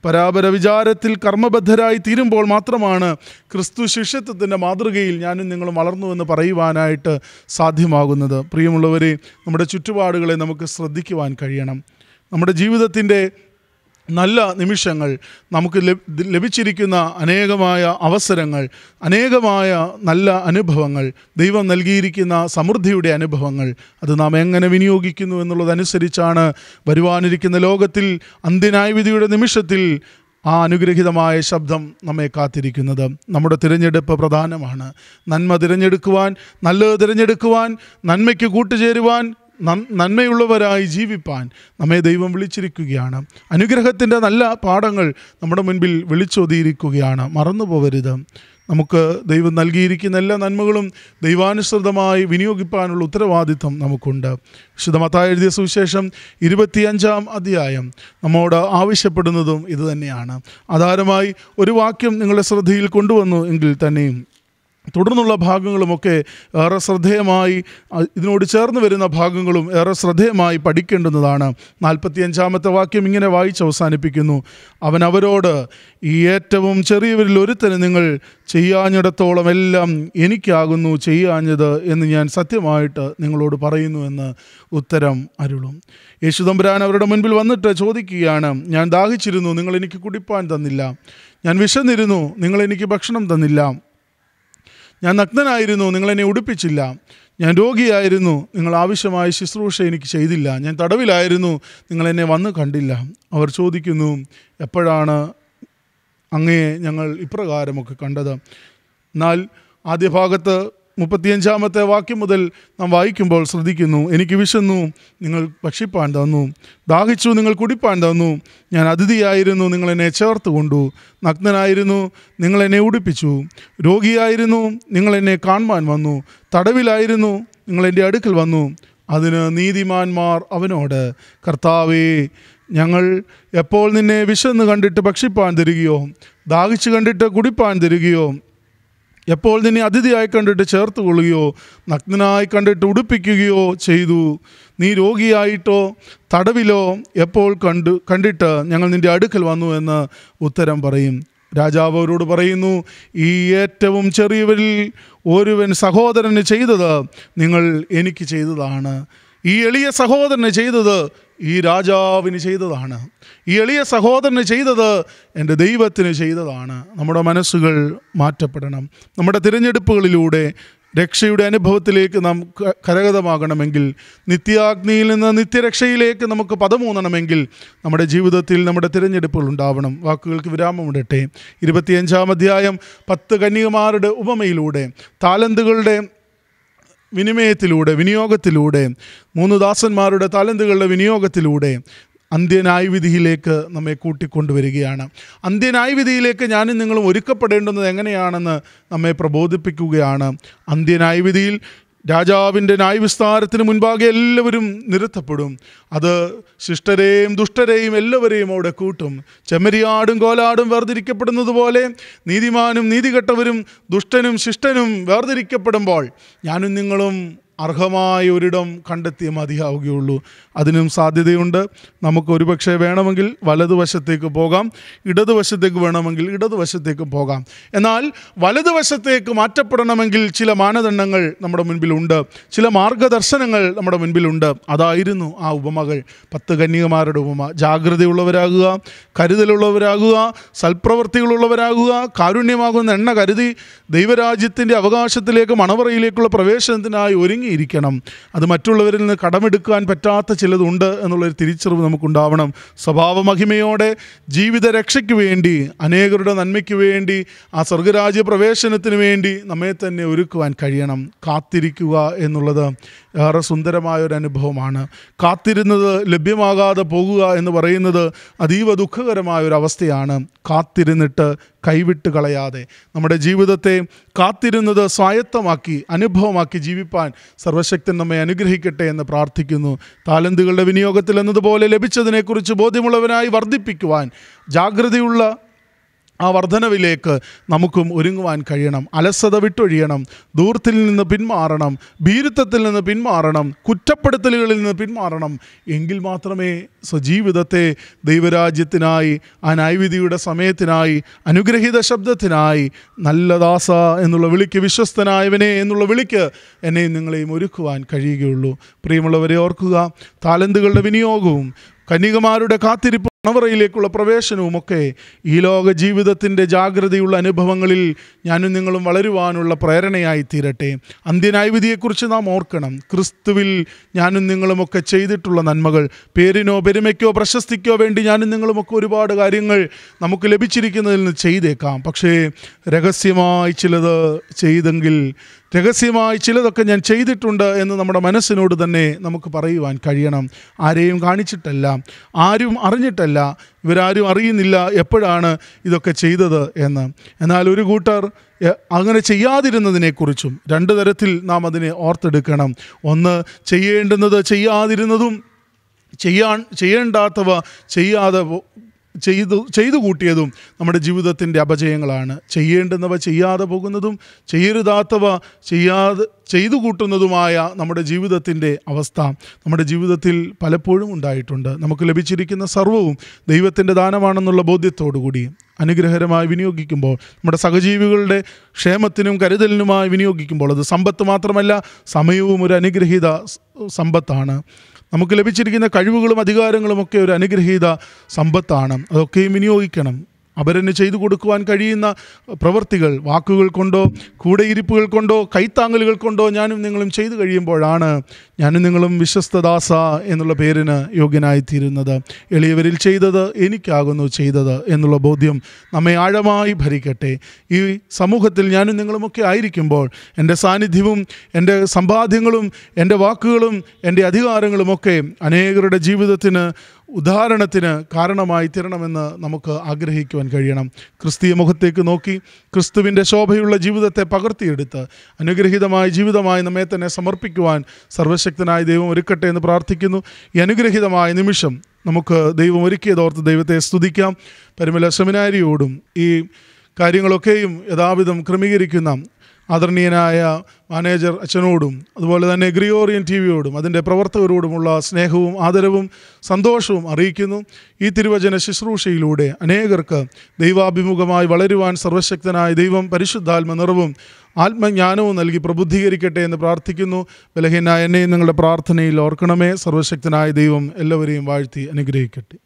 പരാപര വിചാരത്തിൽ കർമ്മബദ്ധരായി തീരുമ്പോൾ മാത്രമാണ് ക്രിസ്തു ശിഷ്യത്വത്തിന്റെ മാതൃകയിൽ ഞാനും നിങ്ങളും വളർന്നുവെന്ന് പറയുവാനായിട്ട് സാധ്യമാകുന്നത്. പ്രിയമുള്ളവരെ നമ്മുടെ ചുറ്റുപാടുകളെ നമുക്ക് ശ്രദ്ധിക്കുവാൻ കഴിയണം. നമ്മുടെ ജീവിതത്തിന്റെ നല്ല നിമിഷങ്ങൾ നമുക്ക് ലഭ- ലഭിച്ചിരിക്കുന്ന അനേകമായ അവസരങ്ങൾ അനേകമായ നല്ല അനുഭവങ്ങൾ ദൈവം നൽകിയിരിക്കുന്ന സമൃദ്ധിയുടെ അനുഭവങ്ങൾ അത് നാം എങ്ങനെ വിനിയോഗിക്കുന്നു എന്നുള്ളതനുസരിച്ചാണ് വരുവാനിരിക്കുന്ന ലോകത്തിൽ അന്ത്യനായവിധിയുടെ നിമിഷത്തിൽ ആ അനുഗ്രഹീതമായ ശബ്ദം നമ്മെ കാത്തിരിക്കുന്നത്. നമ്മുടെ തിരഞ്ഞെടുപ്പ് പ്രധാനമാണ്. നന്മ തിരഞ്ഞെടുക്കുവാൻ നല്ലത് തിരഞ്ഞെടുക്കുവാൻ നന്മയ്ക്ക് കൂട്ടുചേരുവാൻ നന്മയുള്ളവരായി ജീവിപ്പാൻ നമ്മെ ദൈവം വിളിച്ചിരിക്കുകയാണ്. അനുഗ്രഹത്തിന്റെ നല്ല പാഠങ്ങൾ നമ്മുടെ മുൻപിൽ വിളിച്ചൊതിയിരിക്കുകയാണ്. മറന്നു പോകരുത് നമുക്ക് ദൈവം നൽകിയിരിക്കുന്ന എല്ലാ നന്മകളും ദൈവാനുസൃതമായി വിനിയോഗിക്കാനുള്ള ഉത്തരവാദിത്വം നമുക്കുണ്ട്. വിശുദ്ധമത്തായ എഴുതിയ സുവിശേഷം ഇരുപത്തിയഞ്ചാം അധ്യായം നമ്മോട് ആവശ്യപ്പെടുന്നതും ഇതുതന്നെയാണ് ആധാരമായി ഒരു വാക്യം നിങ്ങളുടെ ശ്രദ്ധയിൽ കൊണ്ടുവന്നു എങ്കിൽ തന്നെയും തുടർന്നുള്ള ഭാഗങ്ങളുമൊക്കെ ഏറെ ശ്രദ്ധേയമായി ഇതിനോട് ചേർന്ന് വരുന്ന ഭാഗങ്ങളും ഏറെ ശ്രദ്ധേയമായി പഠിക്കേണ്ടുന്നതാണ്. നാൽപ്പത്തിയഞ്ചാമത്തെ വാക്യം ഇങ്ങനെ വായിച്ച് അവസാനിപ്പിക്കുന്നു. അവൻ അവരോട് ഈ ഏറ്റവും ചെറിയവരിൽ ഒരുത്തന് നിങ്ങൾ ചെയ്യാഞ്ഞിടത്തോളം എല്ലാം എനിക്കാകുന്നു ചെയ്യാഞ്ഞത് എന്ന് ഞാൻ സത്യമായിട്ട് നിങ്ങളോട് പറയുന്നു എന്ന് ഉത്തരം അരുളും. യേശുദമ്പുരാൻ അവരുടെ മുൻപിൽ വന്നിട്ട് ചോദിക്കുകയാണ് ഞാൻ ദാഹിച്ചിരുന്നു നിങ്ങൾ എനിക്ക് കുടിപ്പാൻ തന്നില്ല. ഞാൻ വിശന്നിരുന്നു നിങ്ങൾ എനിക്ക് ഭക്ഷണം തന്നില്ല. ഞാൻ നഗ്നനായിരുന്നു നിങ്ങൾ എന്നെ ഉടുപ്പിച്ചില്ല. ഞാൻ രോഗിയായിരുന്നു നിങ്ങൾ ആവശ്യമായ ശുശ്രൂഷ എനിക്ക് ചെയ്തില്ല. ഞാൻ തടവിലായിരുന്നു നിങ്ങൾ എന്നെ വന്ന് കണ്ടില്ല. അവർ ചോദിക്കുന്നു എപ്പോഴാണ് അങ്ങയെ ഞങ്ങൾ ഇപ്രകാരമൊക്കെ കണ്ടത്? എന്നാൽ ആദ്യ ഭാഗത്ത് മുപ്പത്തിയഞ്ചാമത്തെ വാക്യം മുതൽ നാം വായിക്കുമ്പോൾ ശ്രദ്ധിക്കുന്നു എനിക്ക് വിശന്നു നിങ്ങൾ ഭക്ഷിപ്പാൻ തന്നു ദാഹിച്ചു നിങ്ങൾ കുടിപ്പാൻ തന്നു ഞാൻ അതിഥിയായിരുന്നു നിങ്ങൾ എന്നെ ചേർത്ത് കൊണ്ടു നഗ്നനായിരുന്നു നിങ്ങൾ എന്നെ ഉടുപ്പിച്ചു രോഗിയായിരുന്നു നിങ്ങൾ എന്നെ കാണുവാൻ വന്നു തടവിലായിരുന്നു നിങ്ങൾ എന്റെ അടുക്കൽ വന്നു അതിന് നീതിമാന്മാർ അവനോട് കർത്താവേ ഞങ്ങൾ എപ്പോൾ നിന്നെ വിശന്ന് കണ്ടിട്ട് ഭക്ഷിപ്പാൻ തരികയോ ദാഹിച്ചു കണ്ടിട്ട് കുടിപ്പാൻ തരികയോ എപ്പോൾ നിന്നെ അതിഥിയായി കണ്ടിട്ട് ചേർത്ത് കൊള്ളുകയോ നഗ്നനായി കണ്ടിട്ട് ഉടുപ്പിക്കുകയോ ചെയ്തു? നീ രോഗിയായിട്ടോ തടവിലോ എപ്പോൾ കണ്ടു കണ്ടിട്ട് ഞങ്ങൾ നിന്റെ അടുക്കൽ വന്നു എന്ന് ഉത്തരം പറയും. രാജാവ് അവരോട് പറയുന്നു ഈ ഏറ്റവും ചെറിയവരിൽ ഒരുവൻ സഹോദരന് ചെയ്തത് നിങ്ങൾ എനിക്ക് ചെയ്തതാണ്. ഈ എളിയ സഹോദരന് ചെയ്തത് ഈ രാജാവിന് ചെയ്തതാണ്. ഈ എളിയ സഹോദരന് ചെയ്തത് എന്റെ ദൈവത്തിന് ചെയ്തതാണ്. നമ്മുടെ മനസ്സുകൾ മാറ്റപ്പെടണം. നമ്മുടെ തിരഞ്ഞെടുപ്പുകളിലൂടെ രക്ഷയുടെ അനുഭവത്തിലേക്ക് നാം കരഗതമാകണമെങ്കിൽ നിത്യാഗ്നിയിൽ നിന്ന് നിത്യരക്ഷയിലേക്ക് നമുക്ക് പദമൂന്നണമെങ്കിൽ നമ്മുടെ ജീവിതത്തിൽ നമ്മുടെ തിരഞ്ഞെടുപ്പുകൾ ഉണ്ടാവണം. വാക്കുകൾക്ക് വിരാമമിടട്ടെ. ഇരുപത്തിയഞ്ചാം അധ്യായം പത്ത് കന്യകുമാരുടെ ഉപമയിലൂടെ താലന്തുകളുടെ വിനിമയത്തിലൂടെ വിനിയോഗത്തിലൂടെ മൂന്ന് ദാസന്മാരുടെ താലന്തുകളുടെ വിനിയോഗത്തിലൂടെ അന്ത്യനായ വിധിയിലേക്ക് നമ്മെ കൂട്ടിക്കൊണ്ടുവരികയാണ്. അന്ത്യനായ വിധിയിലേക്ക് ഞാനും നിങ്ങളും ഒരുക്കപ്പെടേണ്ടുന്നത് എങ്ങനെയാണെന്ന് നമ്മെ പ്രബോധിപ്പിക്കുകയാണ്. അന്ത്യനായ വിധിയിൽ രാജാവിന്റെ ന്യായവിസ്താരത്തിന് മുൻപാകെ എല്ലാവരും നിരത്തപ്പെടും. അത് ശിഷ്ടരെയും ദുഷ്ടരെയും എല്ലാവരെയും അവിടെ കൂട്ടും. ചെമ്മരിയാടും കോലാടും വേർതിരിക്കപ്പെടുന്നത് പോലെ നീതിമാനും നീതികെട്ടവരും ദുഷ്ടനും ശിഷ്ടനും വേർതിരിക്കപ്പെടുമ്പോൾ ഞാനും നിങ്ങളും അർഹമായ ഒരിടം കണ്ടെത്തിയേ മതിയാവുകയുള്ളൂ. അതിനും സാധ്യതയുണ്ട്. നമുക്ക് ഒരുപക്ഷെ വേണമെങ്കിൽ വലതുവശത്തേക്ക് പോകാം ഇടതുവശത്തേക്ക് വേണമെങ്കിൽ ഇടതുവശത്തേക്ക് പോകാം. എന്നാൽ വലതുവശത്തേക്ക് മാറ്റപ്പെടണമെങ്കിൽ ചില മാനദണ്ഡങ്ങൾ നമ്മുടെ മുൻപിലുണ്ട്. ചില മാർഗദർശനങ്ങൾ നമ്മുടെ മുൻപിലുണ്ട്. അതായിരുന്നു ആ ഉപമകൾ. പത്ത് കന്യകമാരുടെ ഉപമ. ജാഗ്രതയുള്ളവരാകുക കരുതലുള്ളവരാകുക സൽപ്രവർത്തികളുള്ളവരാകുക കാരുണ്യമാകുന്ന എണ്ണ കരുതി ദൈവരാജ്യത്തിന്റെ അവകാശത്തിലേക്ക് മണവറയിലേക്കുള്ള പ്രവേശനത്തിനായി ഒരുങ്ങിയിരിക്കണം അത് മറ്റുള്ളവരിൽ നിന്ന് കടമെടുക്കാൻ പറ്റാത്ത ചിലതുണ്ട് എന്നുള്ളൊരു തിരിച്ചറിവ് നമുക്കുണ്ടാവണം. സ്വഭാവമഹിമയോടെ ജീവിത രക്ഷയ്ക്ക് വേണ്ടി അനേകരുടെ നന്മയ്ക്ക് വേണ്ടി ആ സ്വർഗരാജ്യ പ്രവേശനത്തിന് വേണ്ടി നമ്മെ തന്നെ ഒരുക്കുവാൻ കഴിയണം. കാത്തിരിക്കുക എന്നുള്ളത് ഏറെ സുന്ദരമായ ഒരു അനുഭവമാണ് കാത്തിരുന്നത് ലഭ്യമാകാതെ പോകുക എന്ന് പറയുന്നത് അതീവ ദുഃഖകരമായ ഒരു അവസ്ഥയാണ് കാത്തിരുന്നിട്ട് കൈവിട്ട് കളയാതെ. നമ്മുടെ ജീവിതത്തെ കാത്തിരുന്നത് സ്വായത്തമാക്കി അനുഭവമാക്കി ജീവിപ്പാൻ സർവശക്തൻ നമ്മെ അനുഗ്രഹിക്കട്ടെ എന്ന് പ്രാർത്ഥിക്കുന്നു. താലന്തുകളുടെ വിനിയോഗത്തിൽ എന്നതുപോലെ ലഭിച്ചതിനെക്കുറിച്ച് ബോധ്യമുള്ളവനായി വർദ്ധിപ്പിക്കുവാൻ ജാഗ്രതയുള്ള ആ വർധനവിലേക്ക് നമുക്കും ഒരുങ്ങുവാൻ കഴിയണം. അലസത വിട്ടൊഴിയണം. ദൂരത്തിൽ നിന്ന് പിന്മാറണം. ഭീരുത്വത്തിൽ നിന്ന് പിന്മാറണം. കുറ്റപ്പെടുത്തലുകളിൽ നിന്ന് പിന്മാറണം. എങ്കിൽ മാത്രമേ സ്വജീവിതത്തെ ദൈവരാജ്യത്തിനായി ആ നൈവിധിയുടെ സമയത്തിനായി അനുഗ്രഹീത ശബ്ദത്തിനായി നല്ല ദാസ എന്നുള്ള വിളിക്ക് വിശ്വസ്തനായവനെ എന്നുള്ള വിളിക്ക് എന്നെയും നിങ്ങളെയും ഒരുക്കുവാൻ കഴിയുകയുള്ളൂ. പ്രിയമുള്ളവരെ ഓർക്കുക താലന്തുകളുടെ വിനിയോഗവും കന്യകമാരുടെ കാത്തിരിപ്പ് മണവറയിലേക്കുള്ള പ്രവേശനവുമൊക്കെ ഈ ലോക ജീവിതത്തിന്റെ ജാഗ്രതയുള്ള അനുഭവങ്ങളിൽ ഞാനും നിങ്ങളും വളരുവാനുള്ള പ്രേരണയായി തീരട്ടെ. അന്ത്യനായവിധിയെക്കുറിച്ച് നാം ഓർക്കണം. ക്രിസ്തുവിൽ ഞാനും നിങ്ങളുമൊക്കെ ചെയ്തിട്ടുള്ള നന്മകൾ. പേരിനോ പെരുമയ്ക്കോ പ്രശസ്തിക്കോ വേണ്ടി ഞാനും നിങ്ങളുമൊക്കെ ഒരുപാട് കാര്യങ്ങൾ നമുക്ക് ലഭിച്ചിരിക്കുന്നതിൽ നിന്ന് ചെയ്തേക്കാം. പക്ഷേ രഹസ്യമായി ചിലത് ചെയ്തെങ്കിൽ രഹസ്യമായി ചിലതൊക്കെ ഞാൻ ചെയ്തിട്ടുണ്ട് എന്ന് നമ്മുടെ മനസ്സിനോട് തന്നെ നമുക്ക് പറയുവാൻ കഴിയണം. ആരെയും കാണിച്ചിട്ടല്ല ആരും അറിഞ്ഞിട്ടല്ല ഇവരാരും അറിയുന്നില്ല എപ്പോഴാണ് ഇതൊക്കെ ചെയ്തത് എന്ന്. എന്നാൽ ഒരു കൂട്ടർ അങ്ങനെ ചെയ്യാതിരുന്നതിനെക്കുറിച്ചും രണ്ട് തരത്തിൽ നാം അതിനെ ഓർത്തെടുക്കണം. ഒന്ന് ചെയ്യേണ്ടുന്നത് ചെയ്യാതിരുന്നതും ചെയ്യാൻ ചെയ്യേണ്ടാത്തവ ചെയ്യാതെ ചെയ്തു ചെയ്തു കൂട്ടിയതും നമ്മുടെ ജീവിതത്തിന്റെ അപജയങ്ങളാണ്. ചെയ്യേണ്ടുന്നവ ചെയ്യാതെ പോകുന്നതും ചെയ്യരുതാത്തവ ചെയ്യാതെ ചെയ്തു കൂട്ടുന്നതുമായ നമ്മുടെ ജീവിതത്തിന്റെ അവസ്ഥ നമ്മുടെ ജീവിതത്തിൽ പലപ്പോഴും ഉണ്ടായിട്ടുണ്ട്. നമുക്ക് ലഭിച്ചിരിക്കുന്ന സർവവും ദൈവത്തിന്റെ ദാനമാണെന്നുള്ള ബോധ്യത്തോടുകൂടി അനുഗ്രഹരമായി വിനിയോഗിക്കുമ്പോൾ നമ്മുടെ സഹജീവികളുടെ ക്ഷേമത്തിനും കരുതലിനുമായി വിനിയോഗിക്കുമ്പോൾ അത് സമ്പത്ത് മാത്രമല്ല സമയവും ഒരു അനുഗ്രഹീത സമ്പത്താണ്. നമുക്ക് ലഭിച്ചിരിക്കുന്ന കഴിവുകളും അധികാരങ്ങളും ഒക്കെ ഒരു അനുഗ്രഹീത സമ്പത്താണ്. അതൊക്കെയും വിനിയോഗിക്കണം. അപരന് ചെയ്തു കൊടുക്കുവാൻ കഴിയുന്ന പ്രവൃത്തികൾ വാക്കുകൾ കൊണ്ടോ കൂടെയിരിപ്പുകൾ കൊണ്ടോ കൈത്താങ്ങലുകൾ കൊണ്ടോ ഞാനും നിങ്ങളും ചെയ്തു കഴിയുമ്പോഴാണ് ഞാനും നിങ്ങളും വിശ്വസ്തദാസ എന്നുള്ള പേരിന് യോഗ്യനായിത്തീരുന്നത്. എളിയവരിൽ ചെയ്തത് എനിക്കാകുന്നു ചെയ്തത് എന്നുള്ള ബോധ്യം നമ്മെ ആഴമായി ഭരിക്കട്ടെ. ഈ സമൂഹത്തിൽ ഞാനും നിങ്ങളുമൊക്കെ ആയിരിക്കുമ്പോൾ എന്റെ സാന്നിധ്യവും എന്റെ സമ്പാദ്യങ്ങളും എന്റെ വാക്കുകളും എന്റെ അധികാരങ്ങളുമൊക്കെ അനേകരുടെ ജീവിതത്തിന് ഉദാഹരണത്തിന് കാരണമായി തീരണമെന്ന് നമുക്ക് ആഗ്രഹിക്കുവാൻ കഴിയണം. ക്രിസ്തീയ മുഖത്തേക്ക് നോക്കി ക്രിസ്തുവിന്റെ ശോഭയുള്ള ജീവിതത്തെ പകർത്തിയെടുത്ത് അനുഗ്രഹീതമായ ജീവിതമായി നമ്മെ തന്നെ സമർപ്പിക്കുവാൻ സർവശക്തനായ ദൈവം ഒരുക്കട്ടെ എന്ന് പ്രാർത്ഥിക്കുന്നു. ഈ അനുഗ്രഹീതമായ നിമിഷം നമുക്ക് ദൈവം ഒരുക്കിയതോർത്ത് ദൈവത്തെ സ്തുതിക്കാം. പരിമല സെമിനാരിയോടും ഈ കാര്യങ്ങളൊക്കെയും യഥാവിധം ക്രമീകരിക്കുന്ന ആദരണീയനായ മാനേജർ അച്ഛനോടും അതുപോലെ തന്നെ ഗ്രിയോറിയൻ ടി വിയോടും അതിന്റെ പ്രവർത്തകരോടുമുള്ള സ്നേഹവും ആദരവും സന്തോഷവും അറിയിക്കുന്നു. ഈ തിരുവചന ശുശ്രൂഷയിലൂടെ അനേകർക്ക് ദൈവാഭിമുഖമായി വളരുവാൻ സർവശക്തനായ ദൈവം പരിശുദ്ധാത്മ നിറവും ആത്മജ്ഞാനവും നൽകി പ്രബുദ്ധീകരിക്കട്ടെ എന്ന് പ്രാർത്ഥിക്കുന്നു. ബലഹീനായ എന്നെയും നിങ്ങളുടെ പ്രാർത്ഥനയിൽ ഓർക്കണമേ. സർവശക്തനായ ദൈവം എല്ലാവരെയും വാഴ്ത്തി അനുഗ്രഹിക്കട്ടെ.